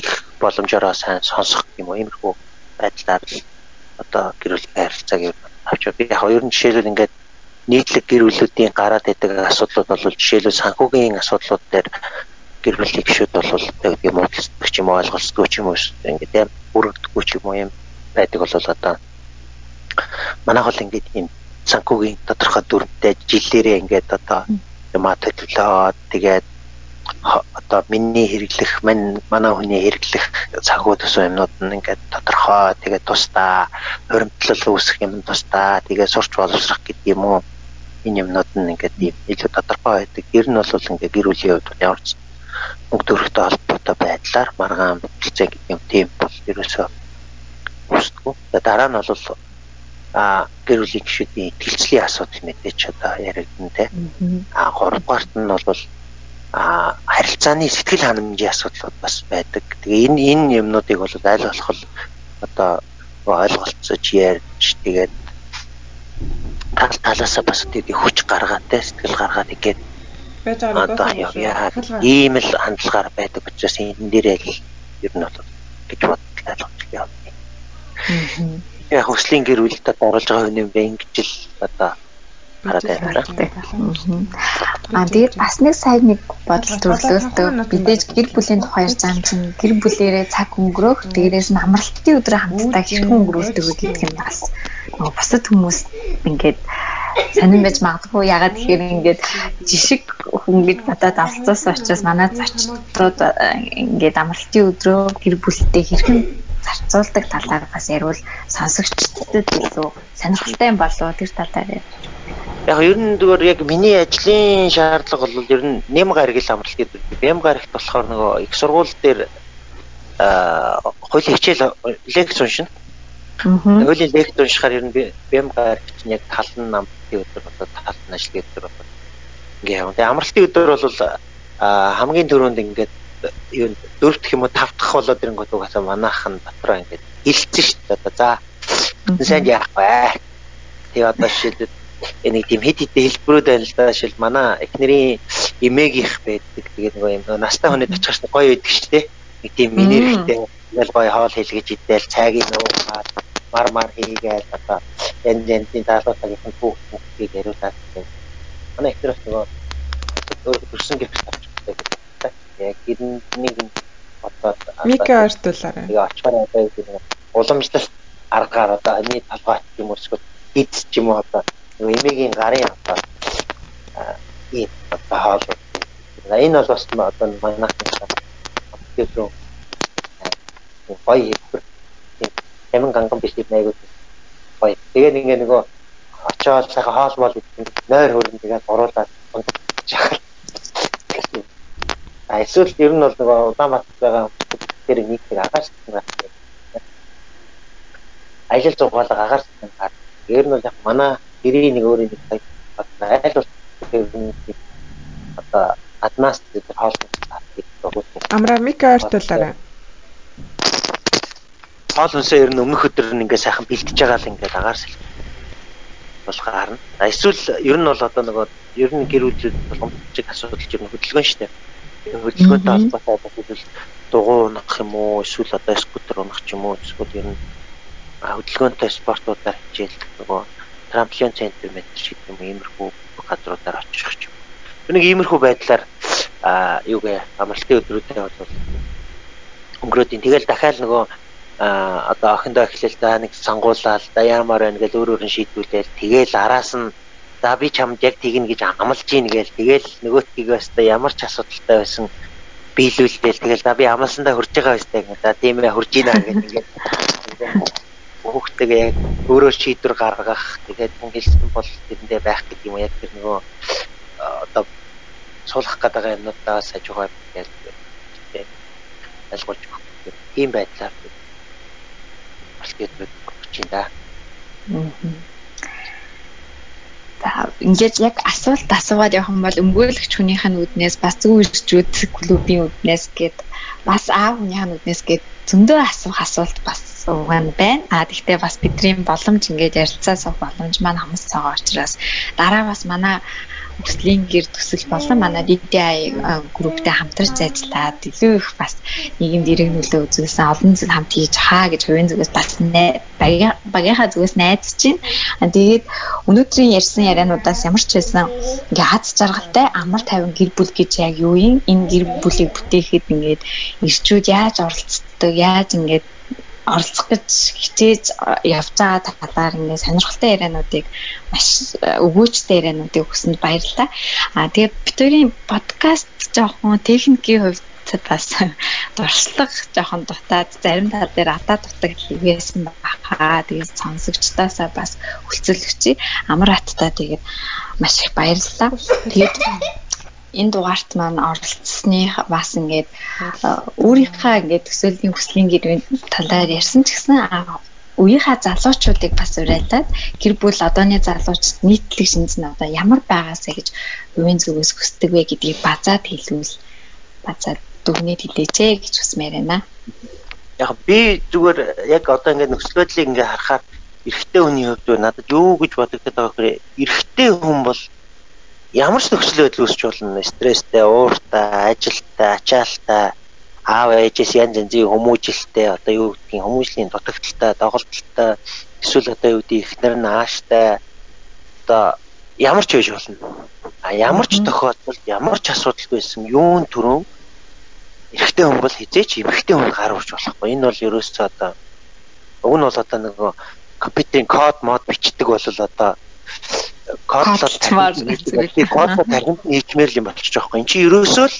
Их боломжоор сайн сонсох юм уу? Иймэрхүү байдлаар одоо гэр бүлийн харилцааг авч яг хоёр нь жишээлбэл ингээд нийтлэг гэр бүлүүдийн гараад байдаг асуудлууд бол жишээлбэл санхүүгийн асуудлууд дээр гэр бүлийн гишүүд бол юм уудлах ч юм уу ойлголцдог ч юм уу ингээд яг бүрэгдэхгүй ч юм уу юм байдаг бол одоо. Манайх бол ингээд юм санхүүгийн тодорхой дүрмтэй жилээрээ ингээд одоо юмаа төлөвлөө тэгээд одоо миний хэрэглэх мань манай хүний хэрэглэх санхүү төсөө юмнууд нь ингээд тодорхой тэгээд тусдаа хуримтлал үүсэх юм тусдаа тэгээд сурч боловсрох гэдэг юм уу? Энэ юмнууд нь ингээд ийм илүү тодорхой байдаг. Гэр нь бол ингээд гэр бүлийн хувьд ямар ч мөнгө төрөхтэй холбоотой байдлаар маргаан бүтэлцээ гэдэг юм тийм бол ерөөсөө хүсдэггүй. Дараа нь бол а гэр бүлийн гишүүдийн итгэлцлийн асуудал мэдээч одоо яригдана те. А гуравдугаарт нь бол а харилцааны сэтгэл ханамжийн асуудлууд бас байдаг. Тэгээ энэ энэ юмнуудыг бол аль болох одоо ойлголцож ярьж тэгээд тал талаасаа бас тэгээд хүч гаргаад те сэтгэл гаргаад ингээд байж байгаа ийм л хандлагаар байдаг учраас энэ дээрээ л ер нь бол гэж бодлоо явна. Яг хөслийн гэр бүлд оруулж байгаа хүн юм бэ ингэж л одоо хараад байна. Аа тэгээд бас нэг сайн нэг бодол төрлөөсөө мэдээж гэр бүлийн тухай ярьж байгаа юм чинь гэр бүлэрээ цаг өнгөрөх дээрээс нь амралтын өдрөө хамтдаа хэрхэн өнгөрүүлдэг вэ гэдэг нь бас. Бусад хүмүүс ингээд сонирн байж магадгүй. Ягаад тэгэхээр ингээд жишг хүн гэж бодоод авцсан учраас манай зочдод ингээд амралтын өдрөө гэр бүлтэй хэрхэн зарцуулдаг талаар бас ярил сонсогчдод илүү сонирхолтой болов тэр талаар яг ер нь зүгээр яг миний ажлын шаардлага бол ер нь нэм гариг л амралт гэдэг. Нэм гаригт болохоор нөгөө их сургууль дээр хуулийн хичээл лекц уншина. Хуулийн лекц уншихаар ер нь нэм гаригт нь яг тал нь амралтын өдөр болоод тал нь ажлын өдөр болоод ингээ явна. Тэгээ амралтын өдөр бол хамгийн түрүүнд ингээд юу дөрөв дэх юм уу тав дахь болоод ирэнгүүт угаасаа манайхан дотроо ингээд хилцэн шүү дээ. Одоо за сайн яах вэ? Тэгээ одоо жишээлбэл нэг тийм хэд хэдэн хэлбэрүүд байна л да. Жишээл манай эхнэрийн эмээгийнх байдаг. Тэгээд нөгөө юм настай хүнэд очихш гоё байдаг шүү дээ. Нэг тийм энергитэй Тэгэл гоё хоол хийлгэж идэл цайгийн нуугаад мар мар хийгээл одоо янз янзын даалгаврын түүх бүгдийг яриулаад манай ихтер бас нөгөө өөр төрсэн гэрч авчихдаг гэдэг. Яг гэрнийг одоо Мика артуулаарай. Тэгээ очихоор одоо юу уламжлалт аргаар одоо энэ толгойч юм уу эсвэл гидс ч юм уу одоо эмээгийн гарын одоо ийм одоо хоол. Энэ бол бас одоо манайх гэдэг гоё хэлбэр амин ганган биш тийм айгуу гоё. Тэгээд ингээ нөгөө очоод сайхан хоол мол нойр хөрөн тэгээд оруулаад унтчих. А эсвэл ер нь бол нөгөө Улаанбаатар байгаа тэр нэг нэг агаас байна. Ажил зугаалга агаас байна. Ер нь бол яг манай гэрийн нэг өөрийн нэг сайд айл бол одоо аднаас тэр хоол Амра мика артуулаарай хоол хүнсээ ер нь өмнөх өдөр нь ингээ сайхан бэлтэж байгаа л ингээ агаар сэл болох харна. Эсвэл ер нь бол одоо нөгөө ер нь гэр бүлүүд боломжтой асуудал ер нь хөдөлгөөн дээ. Хөдөлгөөнтэй холбоотой бол дугуй унах юм уу эсвэл одоо скутер унах ч юм уу эсвэл ер нь хөдөлгөөнтэй спортуудаар хичээл нөгөө трамплин центр мэтр шиг юм иймэрхүү газруудаар очих ч юм. Нэг иймэрхүү байдлаар а юугээ амралтын өдрүүдэд бол өнгөрөөдийн тэгэл дахиад нөгөө одоо охиндоо эхлэл та нэг сонгуулаад да яамаар байна гэж өөр өөр нь шийдвүүлээл тэгээл араас нь за би чамд яг тэгнэ гэж амлаж гин гээл. Тэгээл нөгөөтгийг баста ямар ч асуудалтай байсан биелүүлдээл тэгэл за би амлсандаа хурж байгаа байстай гэнэ за тийм ээ хурж ийна гэх ингээд. Хүүхдтэйгээ яг өөрөө шийдвэр гаргах тэгээд хэлсэн бол тэрэндээ байх гэдэг юм. Яг тэр нөгөө одоо суулгах гэдэг юмнуудаас хажуугаар гэж айлгуулж өгөх тийм байдлаар маркетинг өгч байна. За ингээд яг асуулт асуугаад явах юм бол өмгөөлөгч хүнийх нь үднээс бас зөв ирчүүд клубийн үднээс гээд бас аав хүнийх нь үднээс гээд зөндөө асуух асуулт бас угаан байна. А тэгвэл бас бидний боломж ингээд ярилцаа суух боломж маань хамс байгаа учраас дараа бас манай хүслийн гэр төсөл болон манай DDI групптэй хамтарч ажиллаад илүү их бас нийгэмд эрэг нөлөө үзүүлсэн олон зүйл хамт хийж хаа гэж хувийн зүгээс бас багийнхаа зүгээс найдаж байна. Тэгээд өнөөдрийн ярьсан яриануудаас ямар ч байсан ингээ хаз жаргалтай амар тайван гэр бүл гэж яг юу юм? Энэ гэр бүлийг бүтээхэд ингээд ирчүүд яаж оролцдог, яаж ингээд оролцох гэж хичээж явж байгаа талаар ингээд сонирхолтой яриануудыг маш өгөөжтэй яриануудыг өгсөнд баярлалаа. Аа тэгээд битүүрийн подкаст жоохон техникийн хувьд бас дуршлаг жоохон дутаад зарим тал дээр атаа дутаг хийгээсэн баха. Тэгээд сонсогчдоосаа бас хүлцэлгчий амар аттай тэгээд маш их баярлалаа. Тэгээд энэ дугаарт маань оролцсны бас ингээд өөрийнхөө ингээд төсөөллийн хүслийн гэрийн талаар ярьсан ч гэсэн үеийнхаа залуучуудыг бас уриалаад гэр бүл одооны залуучууд нийтлэг шинж нь одоо ямар байгаасаа гэж өвийн зүгээс хүсдэг вэ гэдгийг базаад хэлвэл базаад дүгнээд хэлээч гэж хүсмээр байна. Яг би зүгээр яг одоо ингээд нөхцөл байдлыг ингээд харахаар эрэгтэй хүний хувьд надад юу гэж бодогдоод байгаа гэхээр эрэгтэй хүн бол ямар ч нөхцөл байдал үүсч болно. Стресстэй, ууртай, ажилтай, ачаалтай, аав ээжээс янз янзын хүмүүжлэлтэй, одоо юу гэдгийг хүмүүжлийн дутагдaltaй, доголдолтой, эсвэл одоо юу гэдгийг ихнэр нь ааштай одоо ямар ч байж болно. А ямар ч тохиолдолд ямар ч асуудал байсан юун төрөө эрэгтэй хүн бол хизээч эмэгтэй хүн гар урж болохгүй. Энэ бол ерөөсөө одоо уг нь бол одоо нөгөө компьютерийн код мод бичдэг бол одоо кодлол кодлол тархинд нийтмээр юм болчих жоохгүй. Энд чи ерөөсөө л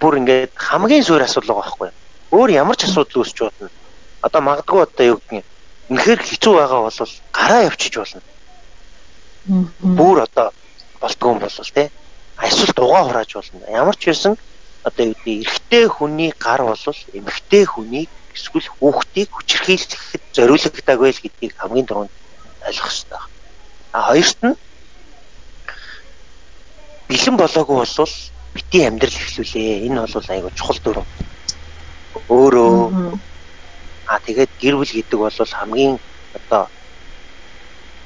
бүр ингээд хамгийн суур асуудал байгаа байхгүй. Өөр ямар ч асуудал үүсч болно. Одоо магадгүй одоо юу юм. Үнэхээр хэцүү байгаа бол гараа явчих болно. Бүр одоо болтгоо юм бол тий. Эсвэл дугаа хурааж болно. Ямар ч байсан одоо юу гэдэг эрэгтэй хүний гар бол эмэгтэй хүнийг эсвэл хүүхдийг хүчрхийлэхэд зориулагддаг байл гэдгийг хамгийн түрүүнд ойлгох хэрэгтэй. А хоёрт нь бэлэн болоогүй болвол бити амьдрал эхлүүлээ. Энэ бол айгу чухал дүрм. Өөрөө а тэгээд гэр бүл гэдэг бол хамгийн одоо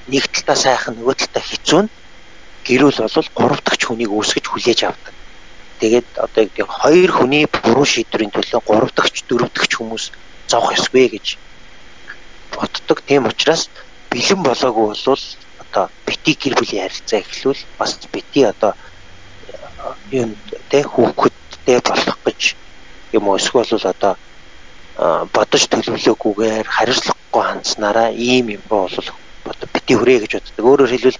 нэг талтаа сайхан нөгөө талтаа хэцүү нь гэр бүл бол гурав дахь хүнийг үүсгэж хүлээж авдаг. Тэгээд одоо яг хоёр хүний буруу шийдвэрийн төлөө гурав дахь дөрөв дахь хүмүүс зовх ёсгүй гэж боддог. Тийм учраас бэлэн болоогүй бол одоо бити гэр бүлийн харилцаа эхлүүл бас бити одоо юм тэ хүүхэдтэй болох гэж юм уу эсвэл одоо бодож төлөвлөөгүйгээр хариуцлагагүй хандсанараа ийм юм бол одоо бити хүрээ гэж боддог. Өөрөөр хэлбэл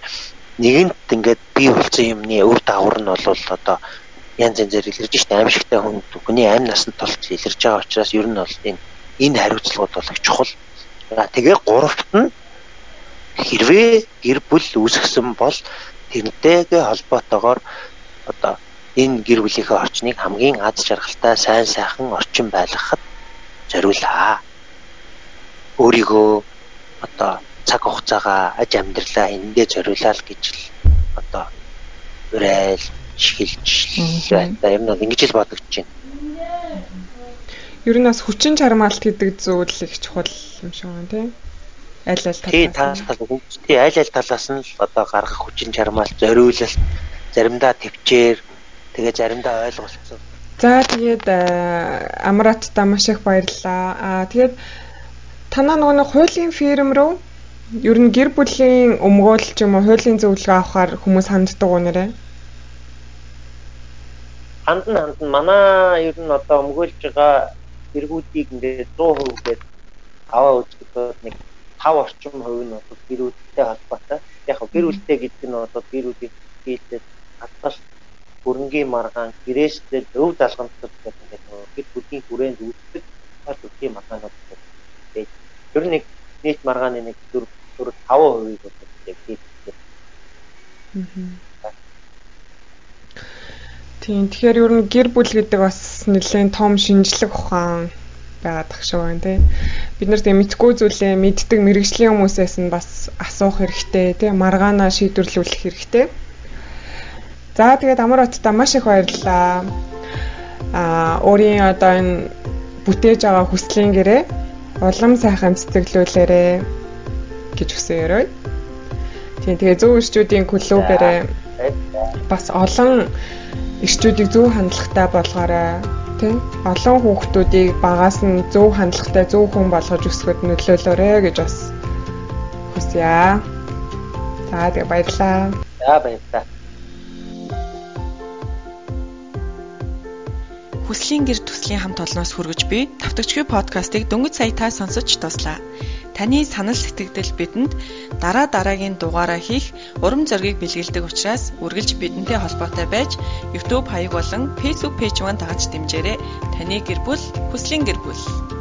нэгэнт ингээд бий болсон юмны үр дагавар нь бол одоо янз янзээр илэрж штэ аимшигтай хүн хүний амь насанд толт илэрж байгаа учраас ер нь бол энэ энэ хариуцлагууд бол их чухал. Тэгээ гуравт нь хэрвээ гэр бүл үүсгэсэн бол тэрнтэйгээ холбоотойгоор одоо энэ гэр бүлийнхээ орчныг хамгийн аз жаргалтай сайн сайхан орчин байлгахад зориулаа. Өөрийгөө одоо цаг хугацаагаа аж амьдралаа эндээ зориулаад гэж л одоо урайл шихэлж байна. Юм нэг ингэж л бодогдож байна. Ер нь бас хүчин чармаалт гэдэг зүйл их чухал юм шиг байна тийм. Аль аль талаас. Тий, талаас. Тий, аль аль талаас нь л одоо гаргах хүчин чармаалт, зориулалт, заримдаа төвчээр, тэгээ заримдаа ойлголцол. За тэгээд Амратта маш их баярлалаа. Аа тэгээд танаа нөгөө хуулийн фирм рүү ер нь гэр бүлийн өмгөөл ч юм уу хуулийн зөвлөгөө авахар хүмүүс ханддаг уу нэрэ? хандан хандан манай ер нь одоо өмгөөлж байгаа гэргүүдийг ингээд 100% гээд аваа үзэхэд нэг 5 орчим хувь нь бол гэрүүдтэй холбоотой. Яг гэр бүлтэй гэдэг нь бол гэрүүдийг хийлээд хатгал хөрөнгийн маргаан гэрээстэл өв далгамтал гэдэг ингээд гэр бүлийн хүрээнд үүсдэг тал үгийн маргаанууд. Ер нь нэг нийт маргааны нэг 4 4 5%-ийг бол хийдэг. Аа Тийм. Тэгэхээр ер нь гэр бүл гэдэг бас нэлээд том шинжлэх ухаан байгаад тах шиг байна тий. Бид нар тийм мэдгүй зүйлээ мэддэг мэрэгжлийн хүмүүсээс нь бас асуух хэрэгтэй тий. Маргаанаа шийдвэрлүүлэх хэрэгтэй. За тэгээд амар утта маш их баярлалаа. Аа өөрийн одоо энэ бүтээж байгаа хүслийн гэрээ улам сайхан цэцэглүүлээрэ гэж хүсээрэй. Тийм тэгээ зөв ирчүүдийн клубээрээ бас олон ирчүүдийг зөв хандлагатай болгоорой тийм олон хүүхдүүдийг багаас нь зөв хандлагатай зөв хүн болгож өсгөхөд нөлөөлөөрэй гэж бас хүсье. За тэгээ баярлаа. За баярлалаа. Хүслийн гэр төслийн хамт олноос хүргэж би тавтагчгүй подкастыг дөнгөж сая та сонсож дуслаа. Таны санал сэтгэгдэл бидэнд дараа дараагийн дугаараа хийх урам зориг бэлгэлдэг учраас үргэлж бидэнтэй холбоотой байж YouTube хаяг болон Facebook пэйж маань дагаж дэмжээрэй. Таны гэр бүл хүслийн гэр бүл